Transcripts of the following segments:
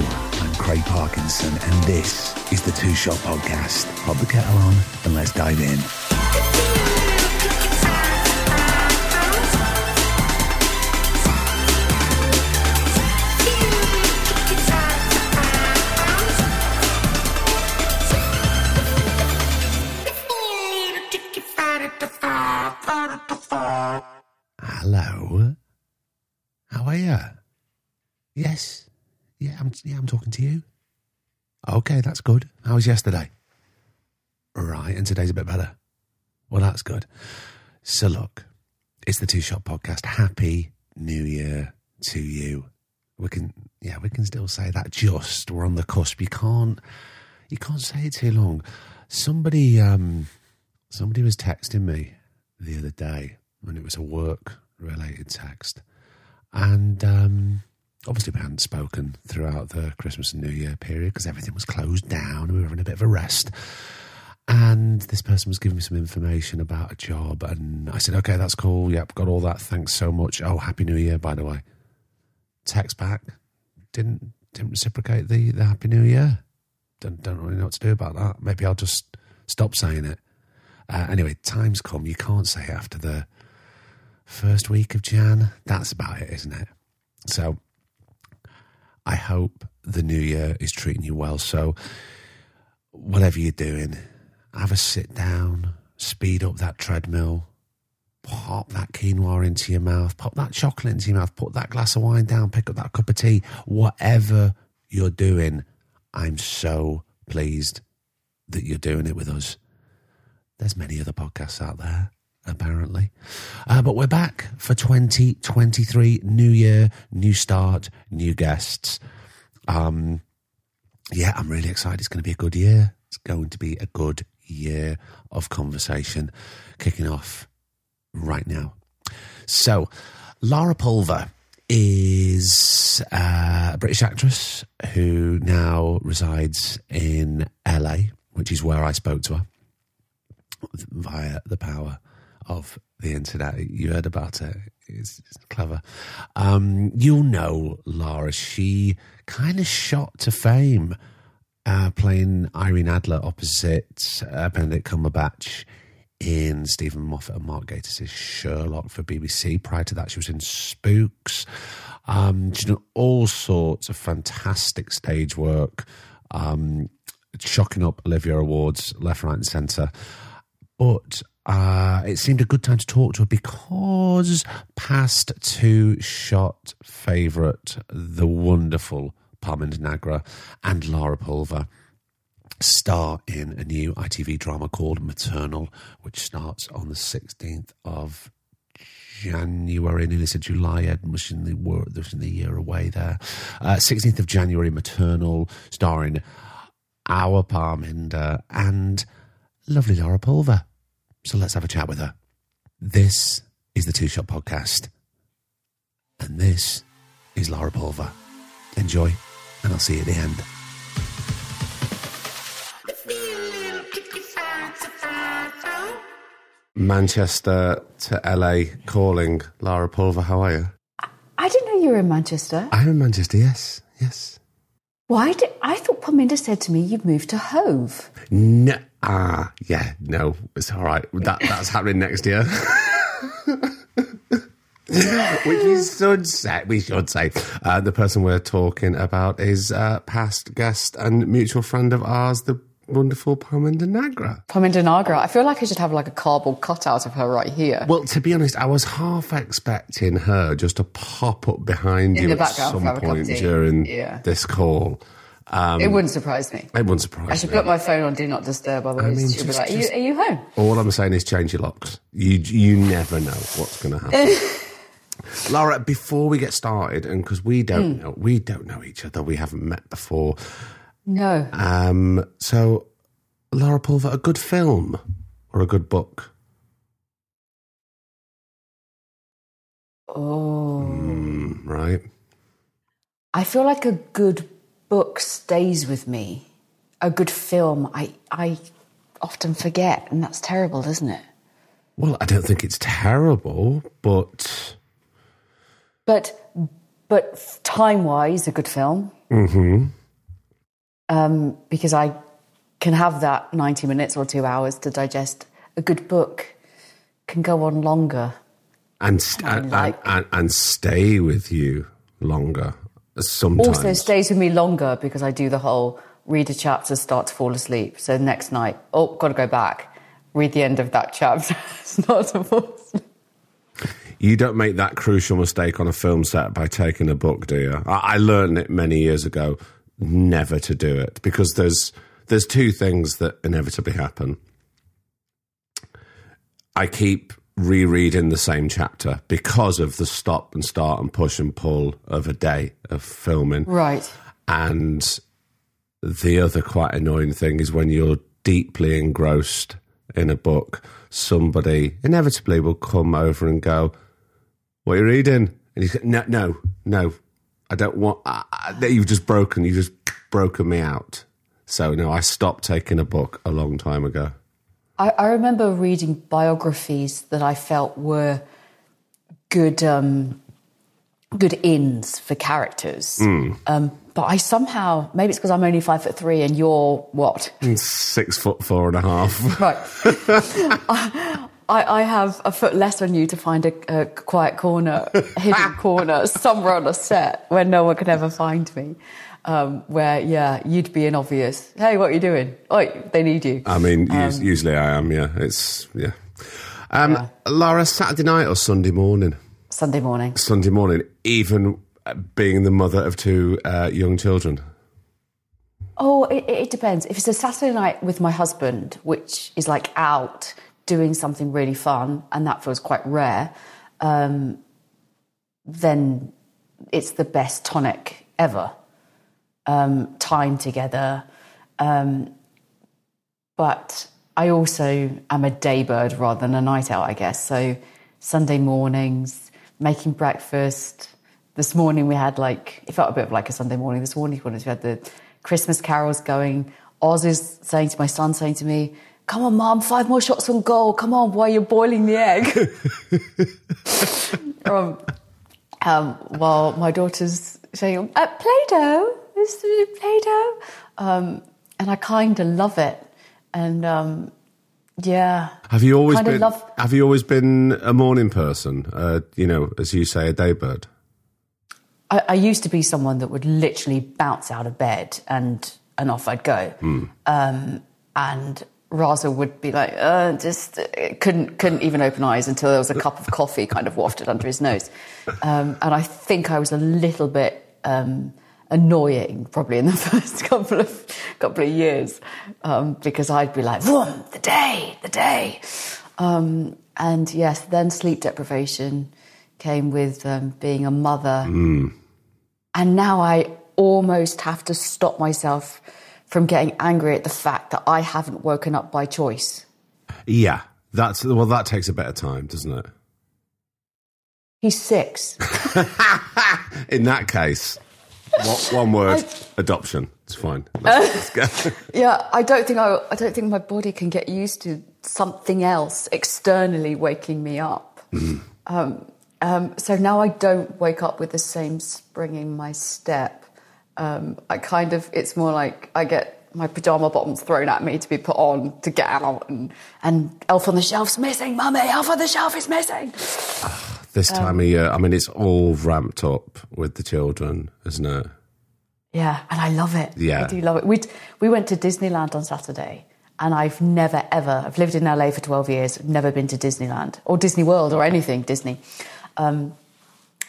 I'm Craig Parkinson, and this is the Two Shot Podcast. Pop the kettle on and let's dive in. Hello. How are you? Yes. Yeah, I'm yeah, I'm talking to you. Okay, that's good. How was yesterday? Right, and today's a bit better. Well, that's good. So look, it's the Two Shot Podcast. Happy New Year to you. We can yeah, we can still say that just. We're on the cusp. You can't you can't say it too long. Somebody um somebody was texting me the other day and it was a work related text. And um obviously we hadn't spoken throughout the Christmas and New Year period because everything was closed down and we were having a bit of a rest. And this person was giving me some information about a job, and I said, "Okay, that's cool. Yep, got all that. Thanks so much. Oh, happy New Year, by the way." Text back, didn't didn't reciprocate the the Happy New Year. Don't don't really know what to do about that. Maybe I'll just stop saying it. Uh, anyway, time's come. You can't say after the first week of Jan. That's about it, isn't it? So I hope the new year is treating you well. So, whatever you're doing, have a sit down, speed up that treadmill, pop that quinoa into your mouth, pop that chocolate into your mouth, put that glass of wine down, pick up that cup of tea. Whatever you're doing, I'm so pleased that you're doing it with us. There's many other podcasts out there apparently. Uh, but we're back for 2023, new year, new start, new guests. Um, yeah, I'm really excited. It's going to be a good year. It's going to be a good year of conversation kicking off right now. So, Lara Pulver is uh, a British actress who now resides in LA, which is where I spoke to her via the power of the internet. You heard about it. It's, it's clever. Um, you'll know Lara. She kind of shot to fame uh, playing Irene Adler opposite uh, Benedict Cumberbatch in Steven Moffat and Mark Gatiss' Sherlock for BBC. Prior to that, she was in Spooks. Um, she's done all sorts of fantastic stage work, um, shocking up Olivier Awards left, right, and centre. But uh, it seemed a good time to talk to her because past two shot favourite, the wonderful Parminder Nagra and Lara Pulver, star in a new ITV drama called Maternal, which starts on the 16th of January, nearly said July, Ed was in the, the year away there. Uh, 16th of January, Maternal, starring our Parminder and lovely Lara Pulver. So let's have a chat with her. This is the Two Shot Podcast. And this is Lara Pulver. Enjoy, and I'll see you at the end. Manchester to LA calling. Lara Pulver, how are you? I didn't know you were in Manchester. I'm in Manchester, yes, yes. Why did I thought Parminder said to me you'd moved to Hove? No, ah, yeah, no, it's all right. That that's happening next year. Which we should say, we should say, uh, the person we're talking about is uh, past guest and mutual friend of ours, the wonderful Parminder Nagra. Parminder Nagra. I feel like I should have like a cardboard cutout of her right here. Well, to be honest, I was half expecting her just to pop up behind In you at some for a cup of point during Yeah. this call. Um, it wouldn't surprise me. It wouldn't surprise me. I should me. put my phone on Do Not Disturb, otherwise mean, she'll be like, are you, are you home? All I'm saying is change your locks. You you never know what's going to happen. Laura, before we get started, and because we don't hmm. know, we don't know each other, we haven't met before. No. Um, so, Laura Pulver, a good film or a good book? Oh. Mm, right. I feel like a good book stays with me. A good film, I I often forget, and that's terrible, isn't it? Well, I don't think it's terrible, but But but time wise, a good film. Mm-hmm. Um, because I can have that ninety minutes or two hours to digest. A good book can go on longer. and st- and, like- and, and stay with you longer. Sometimes. Also stays with me longer because I do the whole read a chapter, start to fall asleep. So next night, oh, got to go back, read the end of that chapter, start to fall asleep. You don't make that crucial mistake on a film set by taking a book, do you? I, I learned it many years ago, never to do it because there's there's two things that inevitably happen. I keep rereading the same chapter because of the stop and start and push and pull of a day of filming. Right. And the other quite annoying thing is when you're deeply engrossed in a book, somebody inevitably will come over and go, What are you reading? And you go, No, no, no, I don't want, I, I, you've just broken, you've just broken me out. So, no, I stopped taking a book a long time ago. I, I remember reading biographies that I felt were good, um, good ins for characters. Um, but I somehow, maybe it's because I'm only five foot three and you're what? Six foot four and a half. Right. I, I have a foot less on you to find a, a quiet corner, a hidden corner, somewhere on a set where no one could ever find me. Um, where, yeah, you'd be an obvious, hey, what are you doing? Oh, they need you. I mean, us- usually I am, yeah. It's, yeah. Um, Yeah. Laura, Saturday night or Sunday morning? Sunday morning. Sunday morning, even uh, being the mother of two uh, young children. Oh, it, it depends. If it's a Saturday night with my husband, which is like out doing something really fun, and that feels quite rare, um, then it's the best tonic ever. Um, time together. Um, but I also am a day bird rather than a night out, I guess. So Sunday mornings, making breakfast. This morning we had like, it felt a bit of like a Sunday morning. This morning we had the Christmas carols going. Oz is saying to my son, saying to me, Come on, mom, five more shots on goal. Come on, while you're boiling the egg. um, um, while my daughter's saying, uh, Play Doh, this is Play Doh. Um, and I kind of love it. And um, yeah. Have you always Kinda been? love- Have you always been a morning person? Uh, you know, as you say, a daybird. I, I used to be someone that would literally bounce out of bed and and off I'd go. Um, and Raza would be like, uh, just uh, couldn't couldn't even open eyes until there was a cup of coffee kind of wafted under his nose. Um, and I think I was a little bit um, annoying probably in the first couple of couple of years um, because I'd be like, "Vroom, the day, the day," um, and yes, then sleep deprivation came with um, being a mother. And now I almost have to stop myself from getting angry at the fact that I haven't woken up by choice. Yeah, that's well. That takes a bit of time, doesn't it? He's six. In that case, one, word: adoption. It's fine. Let's, let's yeah, I don't think I, I don't think my body can get used to something else externally waking me up. Um, um, so now I don't wake up with the same spring in my step. Um, I kind of, it's more like I get my pajama bottoms thrown at me to be put on to get out, and, and Elf on the Shelf's missing, Mummy, Elf on the Shelf is missing. This time of year, I mean, it's all ramped up with the children, isn't it? Yeah, and I love it. Yeah. I do love it. We we went to Disneyland on Saturday, and I've never ever. I've lived in LA for twelve years. I've never been to Disneyland or Disney World or anything Disney. Um,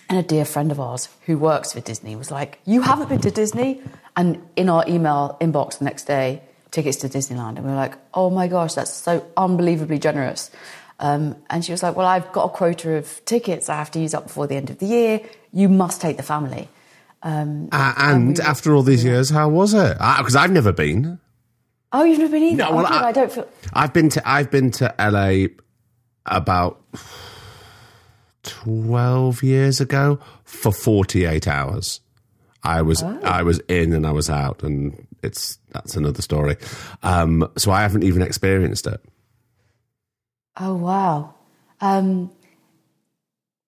and a dear friend of ours who works for Disney was like, "You haven't been to Disney?" And in our email inbox the next day, tickets to Disneyland, and we were like, "Oh my gosh, that's so unbelievably generous." Um, and she was like, Well, I've got a quota of tickets I have to use up before the end of the year. You must take the family. Um, Uh, and after all these years, how was it? Because I've never been. oh, you've never been either? No, well, oh, I- I, don't feel. I've been to I've been to LA about twelve years ago for forty eight hours. I was I was in and I was out, and it's that's another story. Um, so I haven't even experienced it. Oh, wow. Um,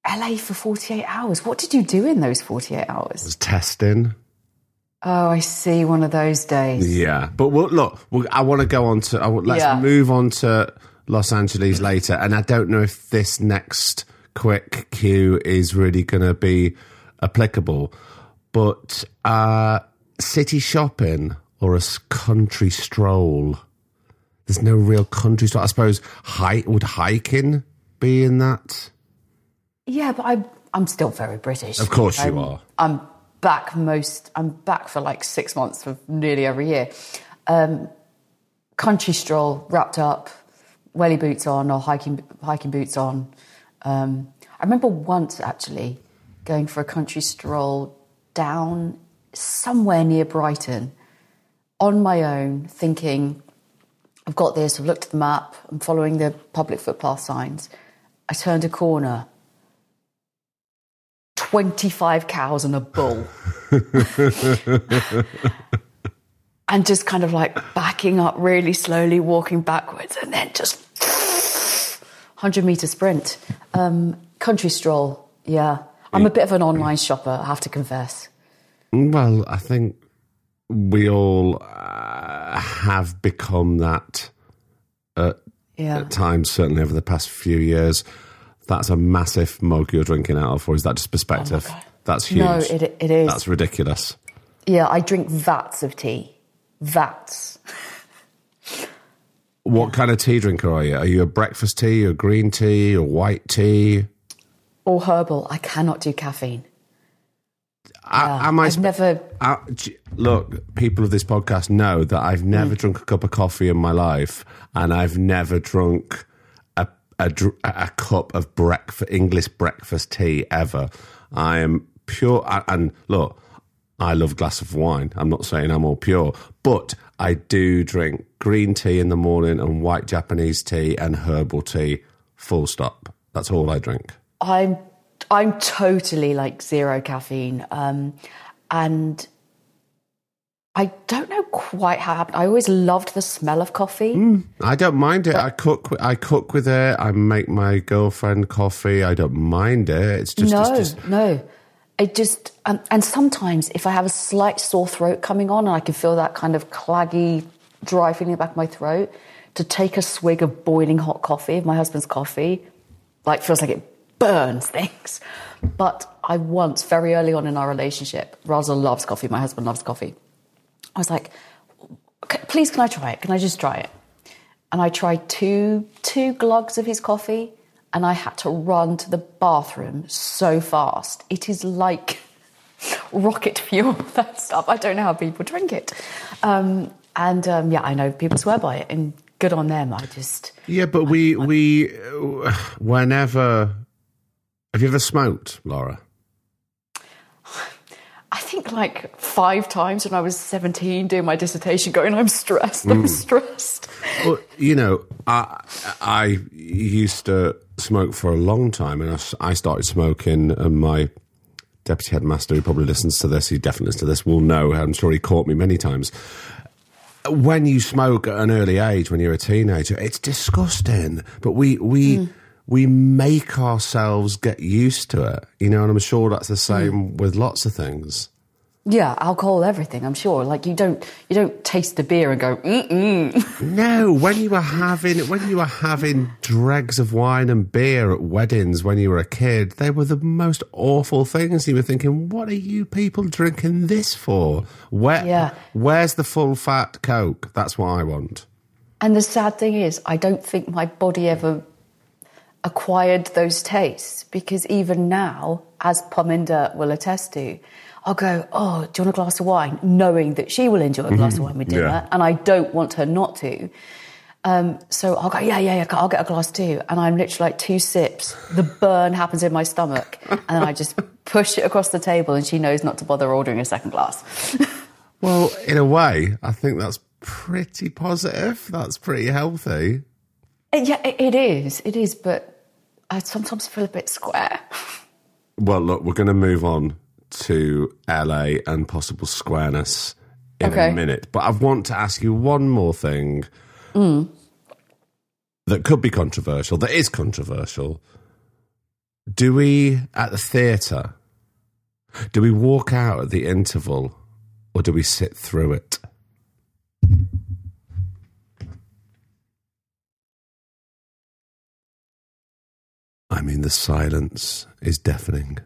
LA for 48 hours. What did you do in those 48 hours? It was testing. Oh, I see. One of those days. Yeah, but we'll, look, we'll, I want to go on to. I let's Yeah. move on to Los Angeles later, and I don't know if this next quick cue is really going to be applicable, but uh, city shopping or a country stroll. There's no real country stroll. I suppose hike would hiking be in that. Yeah, but I, I'm still very British. Of course you I'm- are. I'm back most. I'm back for like six months for nearly every year. Um, country stroll, wrapped up, welly boots on or hiking hiking boots on. Um, I remember once actually going for a country stroll down somewhere near Brighton on my own, thinking, I've got this. I've looked at the map. I'm following the public footpath signs. I turned a corner. 25 cows and a bull. and just kind of like backing up really slowly, walking backwards, and then just 100 meter sprint. Um, country stroll, yeah. I'm a bit of an online shopper, I have to confess. Well, I think we all uh, have become that at, Yeah. at times, certainly over the past few years. That's a massive mug you're drinking out of, or is that just perspective? That's huge. Oh No, it, it is. That's ridiculous. yeah, I drink vats of tea. Vats. What kind of tea drinker are you? Are you a breakfast tea, a green tea, a white tea? Or herbal. I cannot do caffeine. I, am I I've sp- never. J- look, people of this podcast know that I've mm. never drunk a cup of coffee in my life, and I've never drunk a a, a cup of breakfast English breakfast tea ever. I am pure, and look, I love a glass of wine. I'm not saying I'm all pure, but I do drink green tea in the morning and white Japanese tea and herbal tea. Full stop. That's all I drink. I'm I'm totally like zero caffeine, um, and I don't know quite how. it happened. I always loved the smell of coffee. I don't mind it. I cook. I cook with it. I make my girlfriend coffee. I don't mind it. It's just. no, It's just no. It just um, and sometimes if I have a slight sore throat coming on and I can feel that kind of claggy, dry feeling in the back of my throat, to take a swig of boiling hot coffee, of my husband's coffee, like feels like it burns things. But I once, very early on in our relationship, Raza loves coffee. My husband loves coffee. I was like, please, can I try it? Can I just try it? And I tried two two glugs of his coffee, and I had to run to the bathroom so fast. It is like rocket fuel. That stuff. I don't know how people drink it. Um, and um, yeah, I know people swear by it, and good on them. I just yeah, but we we uh, whenever. Have you ever smoked, Laura? I think like five times when I was 17 doing my dissertation, going, I'm stressed, I'm hmm. stressed. Well, you know, I I used to smoke for a long time, and I started smoking. And my deputy headmaster, who probably listens to this, he definitely listens to this, will know. I'm sure he caught me many times. When you smoke at an early age, when you're a teenager, it's disgusting. But we we hmm. We make ourselves get used to it, you know. And I'm sure that's the mm. same with lots of things. Yeah, alcohol, everything, I'm sure. Like you don't, you don't taste the beer and go, mm-mm. No, when you were having when you were having dregs of wine and beer at weddings when you were a kid, they were the most awful things. You were thinking, "What are you people drinking this for? Where, Yeah. where's the full fat coke? That's what I want." And the sad thing is, I don't think my body ever acquired those tastes because even now, as Parminder will attest to, I'll go, Oh, do you want a glass of wine? Knowing that she will enjoy a glass of wine with dinner Yeah. and I don't want her not to. Um, so I'll go, yeah, yeah, yeah, I'll get a glass too. And I'm literally like two sips. The burn happens in my stomach. And then I just push it across the table and she knows not to bother ordering a second glass. Well, in a way, I think that's pretty positive. That's pretty healthy. Yeah, it, it is. It is. But I sometimes feel a bit square. Well, look, we're going to move on to LA and possible squareness in Okay. a minute. But I want to ask you one more thing hmm. that could be controversial, that is controversial. Do we, at the theatre, do we walk out at the interval or do we sit through it? I mean, the silence is deafening.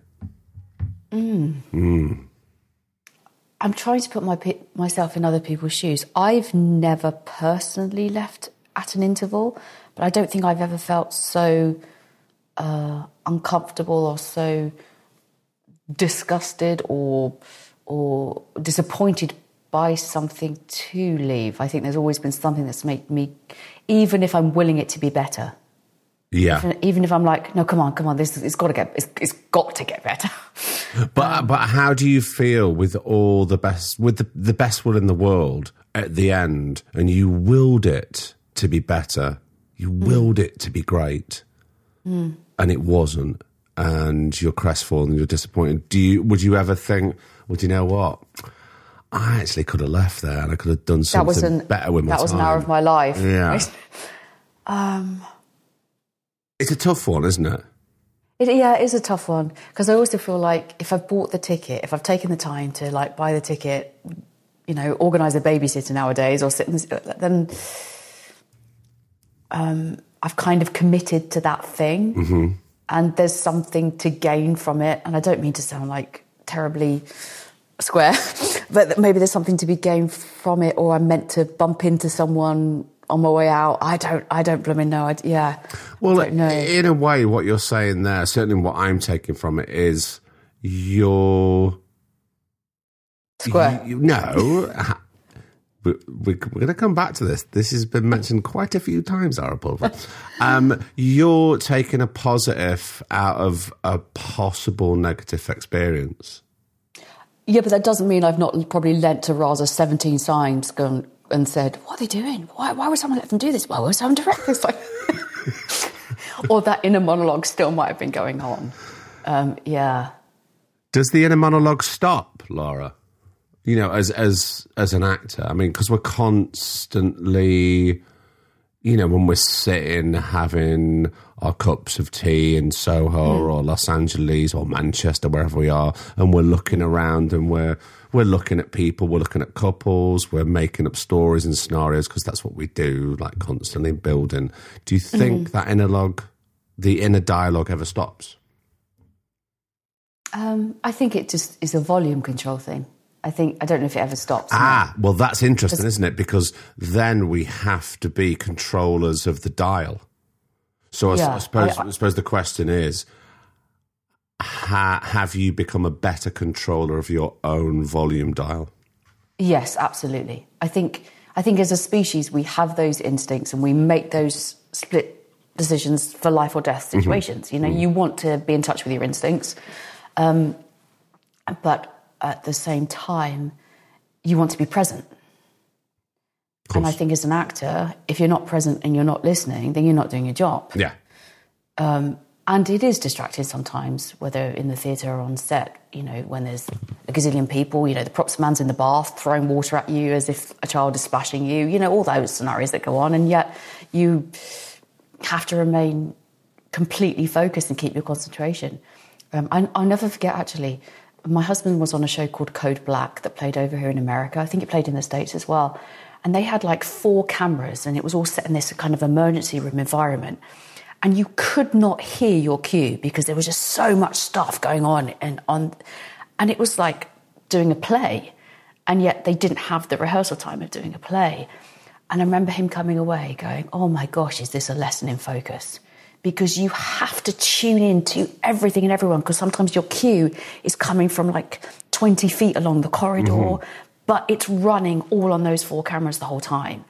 I'm trying to put my pe- myself in other people's shoes. I've never personally left at an interval, but I don't think I've ever felt so uh, uncomfortable or so disgusted or or disappointed by something to leave. I think there's always been something that's made me, even if I'm willing it to be better. Yeah. Even- Even if I'm like, no, come on, come on, this it's got to get, it's, it's got to get better. But um, but how do you feel with all the best with the, the best will in the world at the end and you willed it to be better. You mm. willed it to be great. Mm. And it wasn't. And you're crestfallen, you're disappointed. Do you would you ever think, well, do you know what? I actually could have left there and I could have done that something was an better with my that was an hour of my life. Yeah. right? Um, It's a tough one, isn't it? It, yeah, it is a tough one because I also feel like if I've bought the ticket, if I've taken the time to like buy the ticket, you know, organise a babysitter nowadays or sit in the, then um, I've kind of committed to that thing, and there's something to gain from it. And I don't mean to sound like terribly square, but maybe there's something to be gained from it, or I'm meant to bump into someone on my way out. I don't, I don't blooming know. I, yeah, Well, I don't know. in a way, what you're saying there, certainly what I'm taking from it is you're square. You, you- no. we, we, we're going to come back to this. This has been mentioned quite a few times, Ara Um, you're taking a positive out of a possible negative experience. Yeah, but that doesn't mean I've not probably lent to Raza 17 signs gone and said, What are they doing? Why, why would someone let them do this? Why would someone direct this? Like, or that inner monologue still might have been going on. Um, yeah. Does the inner monologue stop, Laura? You know, as as as an actor, I mean, because we're constantly, you know, when we're sitting having our cups of tea in Soho or Los Angeles or Manchester, wherever we are, and we're looking around and we're we're looking at people, we're looking at couples, we're making up stories and scenarios because that's what we do, like constantly building. Do you think that inner log, the inner dialogue, ever stops? Um, I think it just is a volume control thing. I think, I don't know if it ever stops. Ah, well, that's interesting, isn't it? Because then we have to be controllers of the dial. So I, s- Yeah, I suppose, I- I, suppose the question is, ha, have you become a better controller of your own volume dial? Yes, absolutely. I think I think as a species we have those instincts and we make those split decisions for life or death mm-hmm. situations. You know, mm-hmm. you want to be in touch with your instincts, um, but at the same time, you want to be present. And I think as an actor, if you're not present and you're not listening, then you're not doing your job. Yeah. Um, And it is distracting sometimes, whether in the theatre or on set, you know, when there's a gazillion people, you know, the props man's in the bath throwing water at you as if a child is splashing you, you know, all those scenarios that go on. And yet you have to remain completely focused and keep your concentration. Um, I, I'll never forget, actually, my husband was on a show called Code Black that played over here in America. I think it played in the States as well. And they had like four cameras, and it was all set in this kind of emergency room environment and you could not hear your cue because there was just so much stuff going on and on. And it was like doing a play. And yet they didn't have the rehearsal time of doing a play. And i remember him coming away going oh my gosh is this a lesson in focus? Because you have to tune in to everything and everyone because sometimes your cue is coming from like 20 feet along the corridor but it's running all on those four cameras the whole time.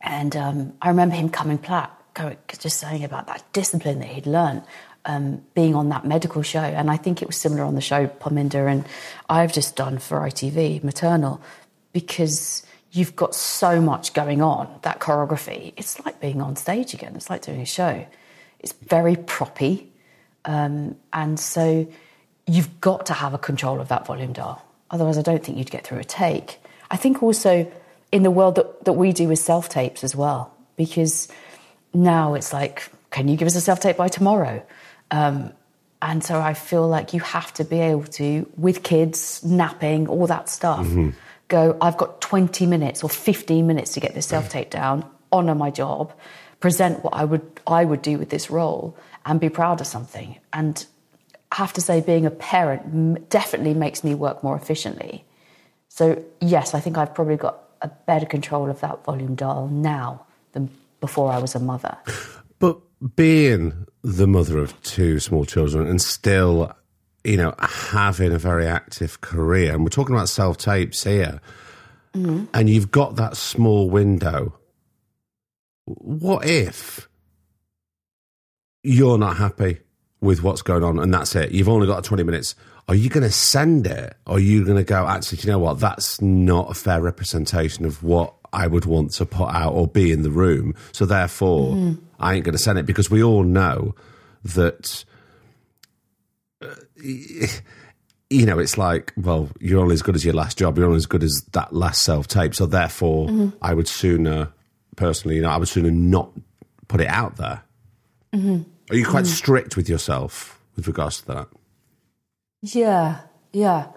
And um, I remember him coming back, going, just saying about that discipline that he'd learned um, being on that medical show. And I think it was similar on the show Parminder and I've just done for ITV, Maternal, because you've got so much going on, that choreography. It's like being on stage again, it's like doing a show. It's very proppy. Um, and so you've got to have a control of that volume dial. Otherwise, I don't think you'd get through a take. I think also in the world that, that we do with self tapes as well, because now it's like, can you give us a self tape by tomorrow? Um, and so I feel like you have to be able to, with kids, napping, all that stuff, mm-hmm. go, I've got 20 minutes or 15 minutes to get this self tape down, honour my job, present what I would, I would do with this role, and be proud of something. And I have to say, being a parent definitely makes me work more efficiently. So, yes, I think I've probably got a better control of that volume dial now than before I was a mother. But being the mother of two small children and still, you know, having a very active career, and we're talking about self tapes here, mm-hmm. and you've got that small window. What if you're not happy with what's going on and that's it? You've only got 20 minutes. Are you going to send it? Or are you going to go, actually, you know what? That's not a fair representation of what I would want to put out or be in the room. So therefore, mm-hmm. I ain't going to send it because we all know that. Uh, you know, it's like, well, you're only as good as your last job. You're only as good as that last self tape. So therefore, mm-hmm. I would sooner, personally, you know, I would sooner not put it out there. Mm-hmm. Are you quite mm-hmm. strict with yourself with regards to that? Yeah, yeah.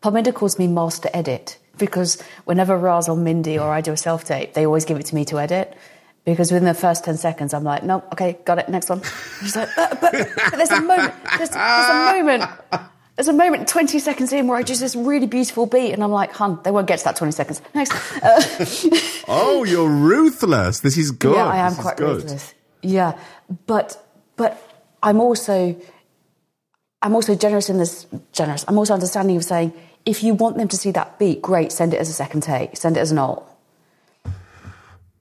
Parminder calls me master edit because whenever Raz or Mindy or I do a self tape, they always give it to me to edit. Because within the first 10 seconds i'm like no okay got it next one. She's like but, but, but there's a moment there's, there's, a moment there's a moment 20 seconds in where i just this really beautiful beat and i'm like hun they won't get to that 20 seconds. Next. Uh, oh you're ruthless. This is good. Yeah i am this quite ruthless. Yeah but but i'm also i'm also generous in this generous. I'm also understanding of saying if you want them to see that beat great send it as a second take send it as an alt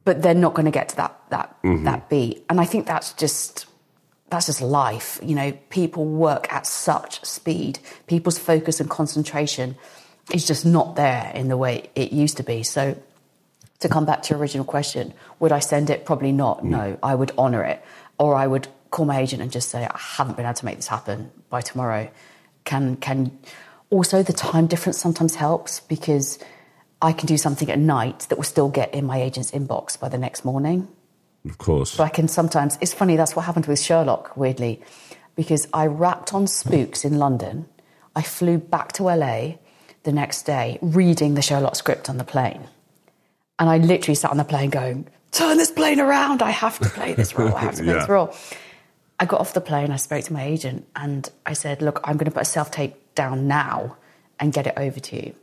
but they're not going to get to that that mm-hmm. that beat. And I think that's just that's just life. You know, people work at such speed. People's focus and concentration is just not there in the way it used to be. So to come back to your original question, would I send it? Probably not. Mm. No, I would honour it, or I would call my agent and just say I haven't been able to make this happen by tomorrow. Can can also the time difference sometimes helps because I can do something at night that will still get in my agent's inbox by the next morning. Of course. So I can sometimes, it's funny, that's what happened with Sherlock, weirdly, because I wrapped on Spooks in London. I flew back to LA the next day reading the Sherlock script on the plane. And I literally sat on the plane going, turn this plane around. I have to play this role. I have to play yeah. this role. I got off the plane, I spoke to my agent, and I said, look, I'm going to put a self tape down now and get it over to you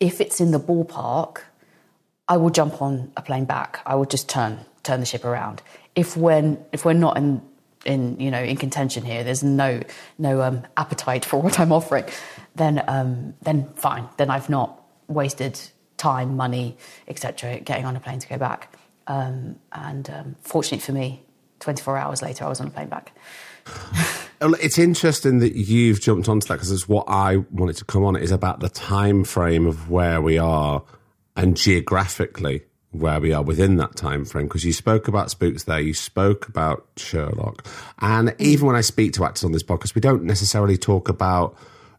if it's in the ballpark, I will jump on a plane back. I will just turn turn the ship around. If when if we're not in in you know in contention here, there's no no um, appetite for what I'm offering, then um, then fine. Then I've not wasted time, money, etc. Getting on a plane to go back. Um, and um, fortunately for me, 24 hours later, I was on a plane back. It's interesting that you've jumped onto that because it's what I wanted to come on. It is about the time frame of where we are and geographically where we are within that time frame. Because you spoke about spooks there, you spoke about Sherlock, and mm. even when I speak to actors on this podcast, we don't necessarily talk about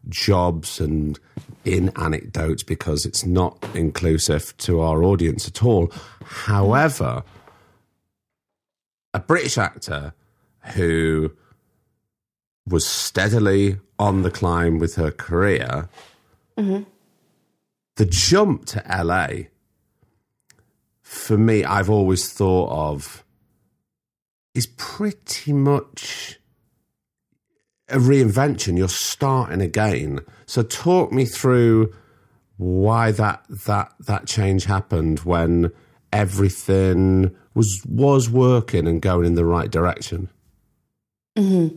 jobs and in anecdotes because it's not inclusive to our audience at all. However, a British actor who was steadily on the climb with her career, mm-hmm. the jump to LA, for me, I've always thought of is pretty much a reinvention. You're starting again. So talk me through why that that that change happened when everything was was working and going in the right direction. Mm-hmm.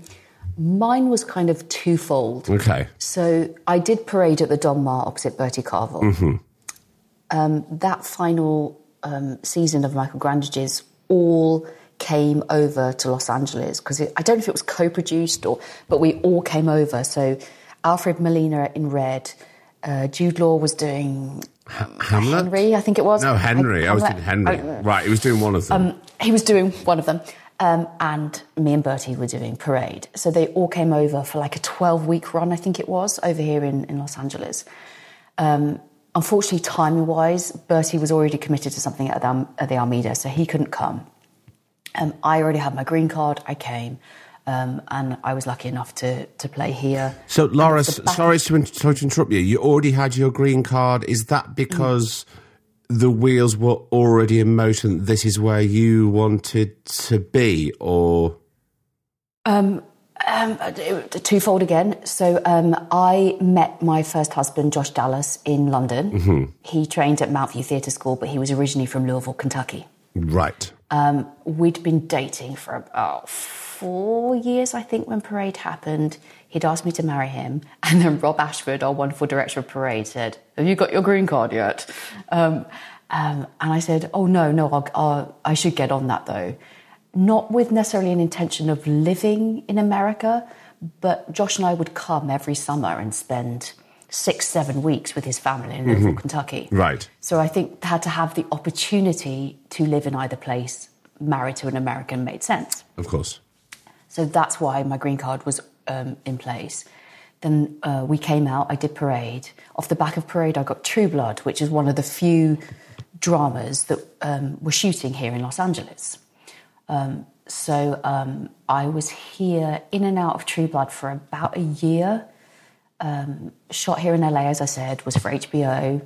Mine was kind of twofold. Okay. So I did parade at the Donmar opposite Bertie Carvel. Mm-hmm. Um, that final um, season of Michael Grandage's all came over to Los Angeles because I don't know if it was co-produced or, but we all came over. So Alfred Molina in Red, uh, Jude Law was doing Hamlet? Henry, I think it was. No, Henry. I, was Hamlet. thinking Henry. I- right, he was doing one of them. um, he was doing one of them. Um, and me and Bertie were doing Parade. So they all came over for like a 12 week run, I think it was, over here in, in Los Angeles. Um, unfortunately, timing wise, Bertie was already committed to something at the, at the Almeida, so he couldn't come. Um, I already had my green card, I came, um, and I was lucky enough to, to play here. so, Laura, And it's the back- sorry to, sorry to interrupt you. You already had your green card. Is that because the wheels were already in motion? This is where you wanted to be, or Um, twofold again. So um, I met my first husband, Josh Dallas, in London. He trained at Mountview Theatre School, but he was originally from Louisville, Kentucky. right? Um, we'd been dating for about four years, I think, when Parade happened. He'd asked me to marry him, and then Rob Ashford, our wonderful director of Parade, said, "Have you got your green card yet?" Um, um, and I said, "Oh no, no, I'll, I'll, I should get on that though." Not with necessarily an intention of living in America, but Josh and I would come every summer and spend six, seven weeks with his family in Louisville, Kentucky. Right. So I think had to have the opportunity to live in either place, married to an American, made sense. Of course. So that's why my green card was um, in place. Then uh, we came out. I did Parade. Off the back of Parade, I got True Blood, which is one of the few dramas that um, were shooting here in Los Angeles. Um, so um, I was here in and out of True Blood for about a year. Um, shot here in LA, as I said, was for HBO.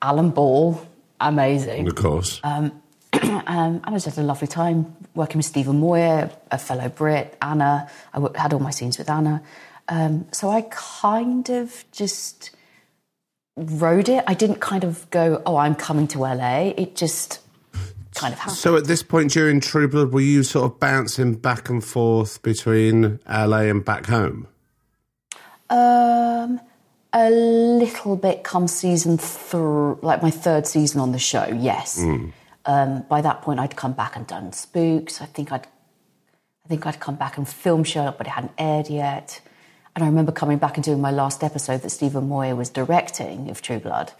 Alan Ball, amazing. Of course. Um, and I just had a lovely time working with Stephen Moyer, a fellow Brit, Anna. I had all my scenes with Anna. Um, so I kind of just wrote it. I didn't kind of go, oh, I'm coming to LA. It just kind of happened. So at this point during True Blood, were you sort of bouncing back and forth between LA and back home? Um, a little bit come season three, like my third season on the show. Yes. Um, by that point, I'd come back and done Spooks. I think I'd, I think I'd come back and film Sherlock, but it hadn't aired yet. And I remember coming back and doing my last episode that Stephen Moyer was directing of True Blood,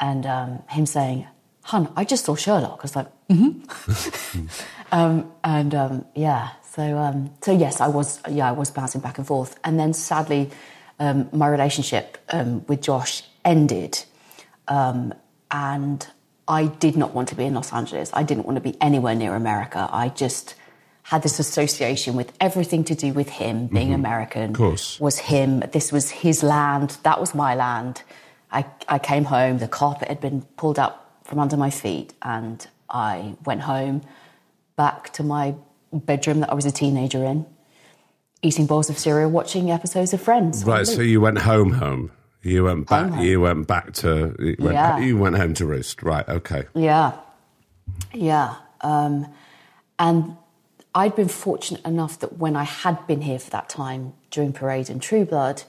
and um, him saying, "Hun, I just saw Sherlock." I was like, "Mm-hmm." um, and um, yeah, so um, so yes, I was yeah I was bouncing back and forth, and then sadly, um, my relationship with Josh ended, and I did not want to be in Los Angeles. I didn't want to be anywhere near America. I just had this association with everything to do with him being mm-hmm. American. Of course. was him. This was his land. That was my land. I, I came home. The carpet had been pulled up from under my feet, and I went home back to my bedroom that I was a teenager in, eating bowls of cereal, watching episodes of Friends. Right. So you went home, home. You went back. Home, home. You went back to. You went, Yeah. you went home to roost. Right. Okay. Yeah, yeah. Um, and I'd been fortunate enough that when I had been here for that time during Parade and True Blood,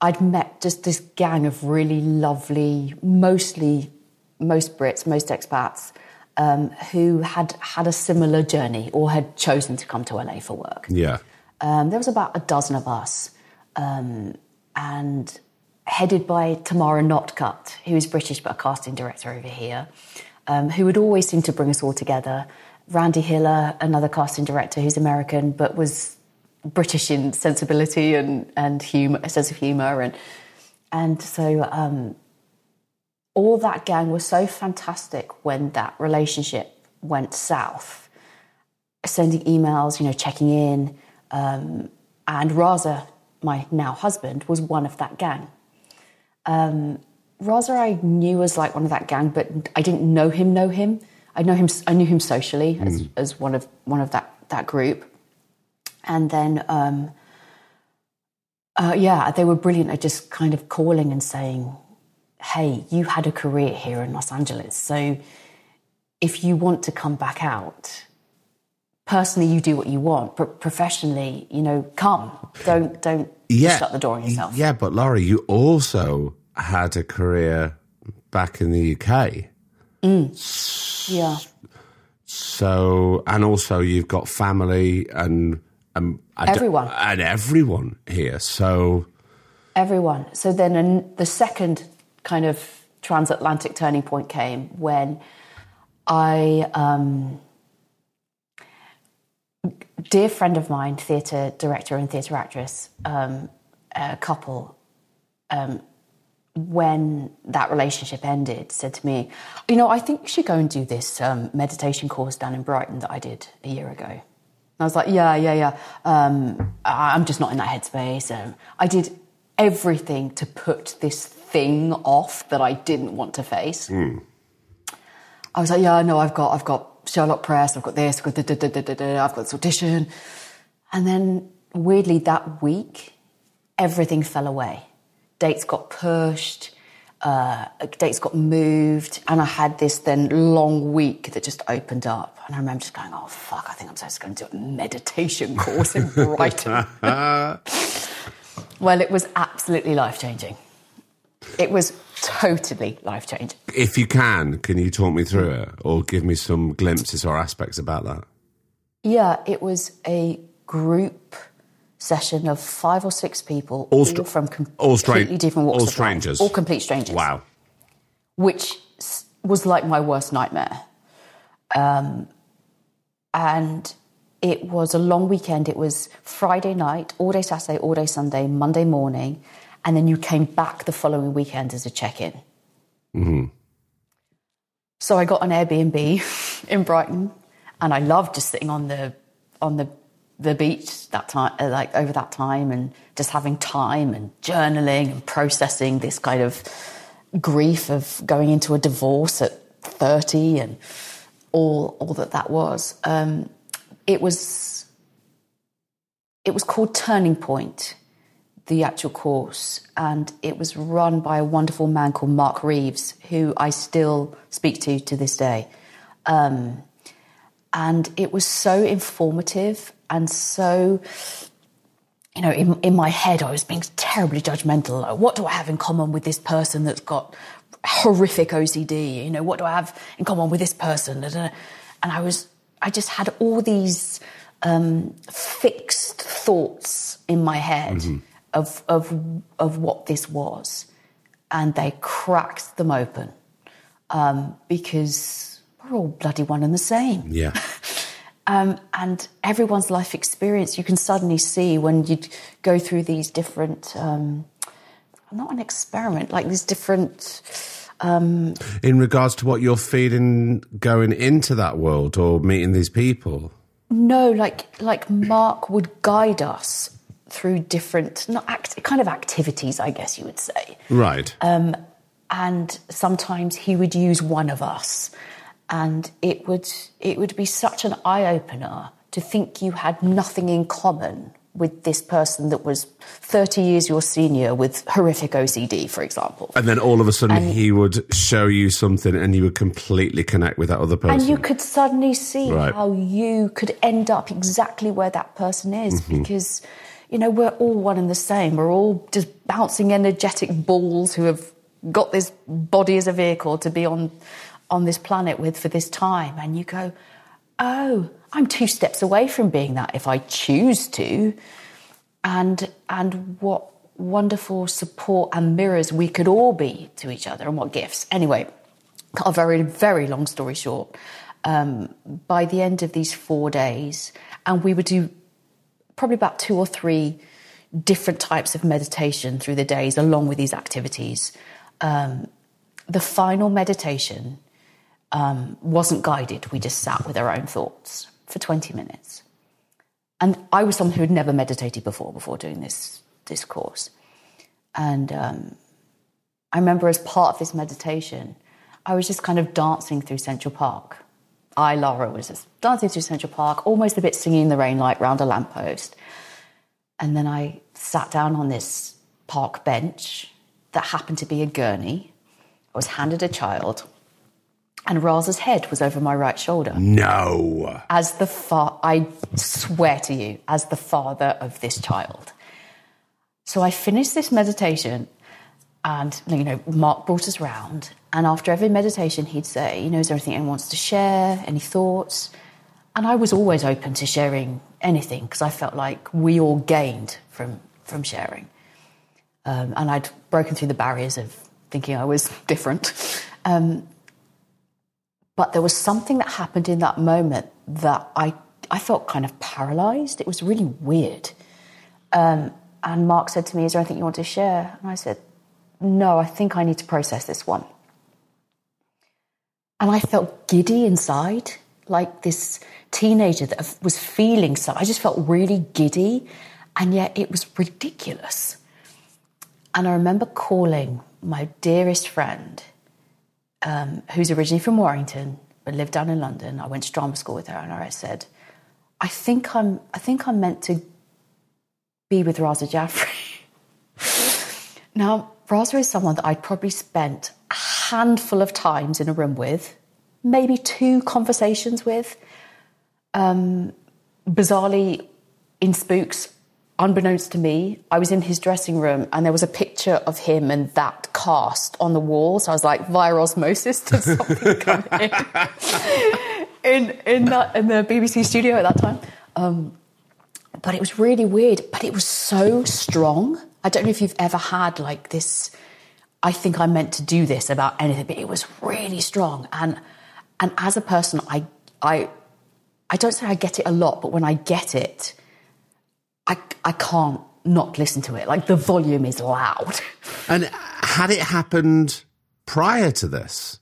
I'd met just this gang of really lovely, mostly most Brits, most expats, um, who had had a similar journey or had chosen to come to LA for work. Yeah. Um, there was about a dozen of us, um, and headed by Tamara Notcutt, who is British but a casting director over here, um, who would always seem to bring us all together. Randi Hiller, another casting director who's American but was British in sensibility and and humor, a sense of humor, and and so um, all that gang was so fantastic when that relationship went south sending emails, you know, checking in. Um, and Raza, my now husband, was one of that gang. Um, Raza, I knew was like one of that gang, but I didn't know him. Know him? I know him. I knew him socially as, as one of one of that that group. And then, um, uh, yeah, they were brilliant at just kind of calling and saying, "Hey, you had a career here in Los Angeles, so if you want to come back out." Personally you do what you want but professionally you know come don't don't Yeah. shut the door on yourself Yeah, but Laurie, you also had a career back in the UK. Mm. Yeah. So, and also you've got family and um, I Everyone. and everyone here. So, Everyone. So then an, the second kind of transatlantic turning point came when I, um, dear friend of mine, theatre director and theatre actress, um, a couple, um, when that relationship ended, said to me, You know, I think you should go and do this um, meditation course down in Brighton that I did a year ago. And I was like, Yeah, yeah, yeah. Um, I- I'm just not in that headspace. Um, I did everything to put this thing off that I didn't want to face. I was like, Yeah, no, I've got, I've got Sherlock Press, I've got this, I've got, da, da, da, da, da, da, I've got this audition. And then weirdly, that week, everything fell away. Dates got pushed, uh, dates got moved, and I had this then long week that just opened up. And I remember just going, oh, fuck, I think I'm just going to do a meditation course in Brighton. well, it was absolutely life changing. It was totally life changing. if you can, can you talk me through it or give me some glimpses or aspects about that? Yeah, it was a group session of five or six people, All all, str- from all stra- completely different walks all strangers? all complete strangers. Wow. which was like my worst nightmare. Um, and it was a long weekend. It was Friday night, all day Saturday, all day Sunday, Monday morning, and then you came back the following weekend as a check-in. So I got an Airbnb in Brighton, and I loved just sitting on the on the the beach that time, uh, like over that time, and just having time and journaling and processing this kind of grief of going into a divorce at thirty and all all that that was. Um, it was it was called Turning Point, the actual course, and it was run by a wonderful man called Mark Reeves, who I still speak to to this day. Um, and it was so informative and so you know in, in my head i was being terribly judgmental. Like, what do i have in common with this person that's got horrific ocd you know what do i have in common with this person? And i was i just had all these um, fixed thoughts in my head of, of of what this was and they cracked them open um, because we're all bloody one and the same Yeah. um, and everyone's life experience you can suddenly see when you go through these different um, not an experiment like these different In regards to what you're feeling going into that world or meeting these people. no like like mark would guide us through different not act, kind of activities i guess you would say Right. and sometimes he would use one of us and it would it would be such an eye opener to think you had nothing in common with this person that was 30 years your senior with horrific OCD for example and then all of a sudden and- he would show you something and you would completely connect with that other person. and you could suddenly see Right. how you could end up exactly where that person is Mm-hmm. because you know we're all one and the same. We're all just bouncing energetic balls who have got this body as a vehicle to be on on this planet with for this time. And you go oh i'm two steps away from being that if i choose to. And and what wonderful support and mirrors we could all be to each other and what gifts. Anyway a very very long story short. Um, by the end of these four days and we would do probably about two or three different types of meditation through the days along with these activities um, the final meditation um, wasn't guided we just sat with our own thoughts for 20 minutes and I was someone who had never meditated before before doing this this course. And um, I remember as part of this meditation, I was just kind of dancing through Central Park. I, Laura, was just dancing through Central Park, almost a bit singing in the rain like round a lamppost. And then I sat down on this park bench that happened to be a gurney. I was handed a child, and Raz's head was over my right shoulder no. as the fa- I swear to you, as the father of this child. So I finished this meditation. And you know, Mark brought us round, and after every meditation, he'd say, "You know, is there anything anyone wants to share? Any thoughts?" And I was always open to sharing anything because I felt like we all gained from from sharing, um, and I'd broken through the barriers of thinking I was different. Um, but there was something that happened in that moment that I I felt kind of paralyzed. It was really weird. Um, and Mark said to me, "Is there anything you want to share?" And I said, "No, I think I need to process this one." And I felt giddy inside, like this teenager that was feeling so. I just felt really giddy, and yet it was ridiculous. And I remember calling my dearest friend, um, who's originally from Warrington but lived down in London. I went to drama school with her, and I said, "I think I'm. I think I'm meant to be with Raza Jaffrey." now, Raza is someone that I'd probably spent a handful of times in a room with, maybe two conversations with. Um, bizarrely, in Spooks, unbeknownst to me, I was in his dressing room and there was a picture of him and that cast on the wall. So I was like, via osmosis, did something come in? in, in, that, in the BBC studio at that time. Um, but it was really weird, but it was so strong. I don't know if you've ever had like this, I think I'm meant to do this about anything, but it was really strong. And, and as a person, I, I, I don't say I get it a lot, but when I get it, I, I can't not listen to it. Like the volume is loud. And had it happened prior to this?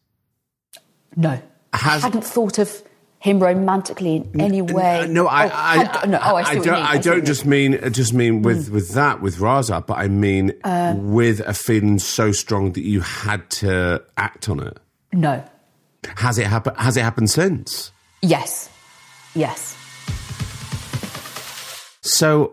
No. Has- I hadn't thought of him romantically in any way. Uh, no, I, oh, I, had- no, oh, I, you don't. mean. I don't just mean uh, just mean hmm. with with that with Raza, but I mean Uh, with a feeling so strong that you had to act on it. No. Has it happened? Has it happened since? Yes. Yes. So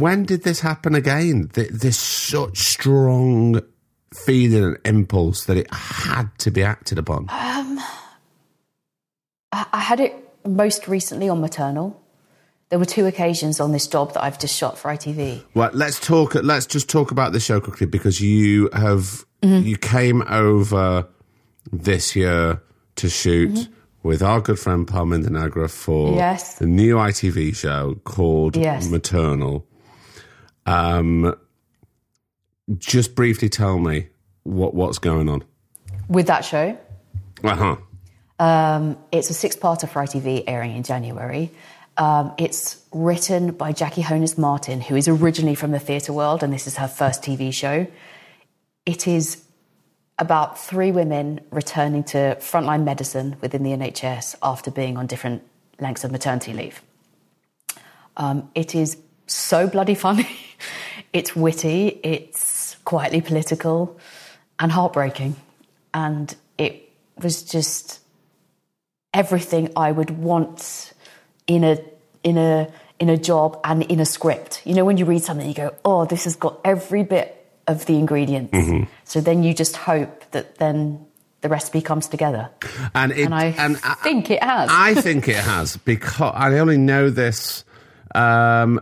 When did this happen again? Th- This such strong feeling and impulse that it had to be acted upon. I I had it most recently on maternal. There were two occasions on this job that I've just shot for ITV. Well, let's talk. Let's just talk about the show quickly because you have Mm-hmm. you came over this year to shoot Mm-hmm. with our good friend Parminder Nagra for Yes. the new ITV show called Yes. Maternal. Um, just briefly tell me what what's going on. With that show, Uh huh. Um, it's a six-parter for ITV airing in January. Um, it's written by Jackie Honus Martin, who is originally from the theatre world, and this is her first TV show. It is about three women returning to frontline medicine within the NHS after being on different lengths of maternity leave. Um, it is so bloody funny. it's witty, it's quietly political, and heartbreaking. And it was just everything I would want in a in a in a job and in a script. You know, when you read something, you go, "Oh, this has got every bit of the ingredients." So then you just hope that then the recipe comes together. And it And I think it has. I think it has because I only know this um,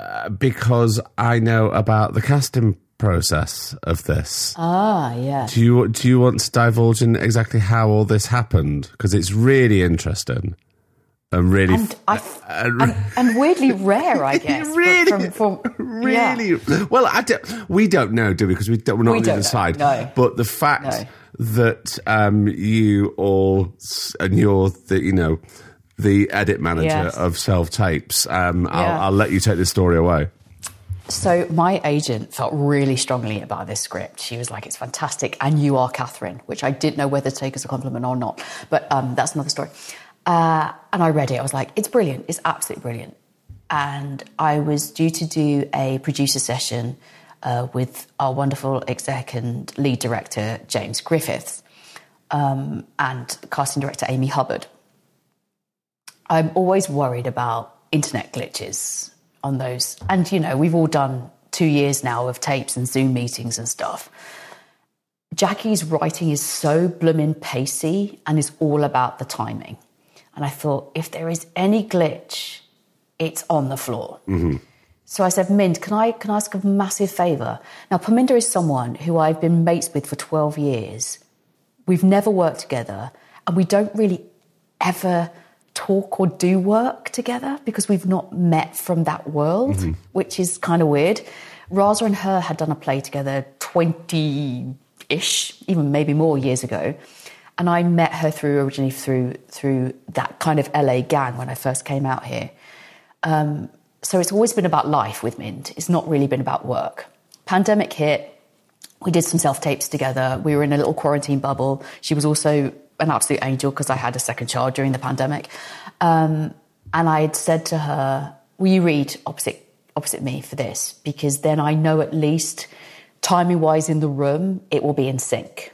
uh, because I know about the casting process of this. Ah, yeah. Do you do you want to divulge in exactly how all this happened? Because it's really interesting and really And I and, and weirdly rare, I guess. really, from, from, yeah. really. Well, I don't, we don't know, do we? Because we don't, we're not We on the other side. no. But the fact No. that um, you all and you're the you know the edit manager Yes. of self tapes, um, Yeah. I'll, I'll let you take this story away. So my agent felt really strongly about this script. She was like, "It's fantastic, and you are Catherine," which I didn't know whether to take as a compliment or not. But um, that's another story. Uh, and I read it. I was like, "It's brilliant. It's absolutely brilliant." And I was due to do a producer session uh, with our wonderful exec and lead director, James Griffiths, um, and casting director, Amy Hubbard. I'm always worried about internet glitches on those. And, you know, we've all done two years now of tapes and Zoom meetings and stuff. Jackie's writing is so bloomin' pacey and is all about the timing. And I thought, if there is any glitch, it's on the floor. Mm-hmm. So I said, Mind, can I, can I ask a massive favour? Now, Parminder is someone who I've been mates with for 12 years. We've never worked together, and we don't really ever talk or do work together because we've not met from that world, which is kind of weird. Raza and her had done a play together 20 ish, even maybe more years ago. And I met her through originally through through that kind of LA gang when I first came out here. Um, so it's always been about life with Mint. It's not really been about work. Pandemic hit. We did some self tapes together. We were in a little quarantine bubble. She was also an absolute angel because I had a second child during the pandemic. Um, and I had said to her, "Will you read opposite opposite me for this? Because then I know at least timing wise in the room it will be in sync."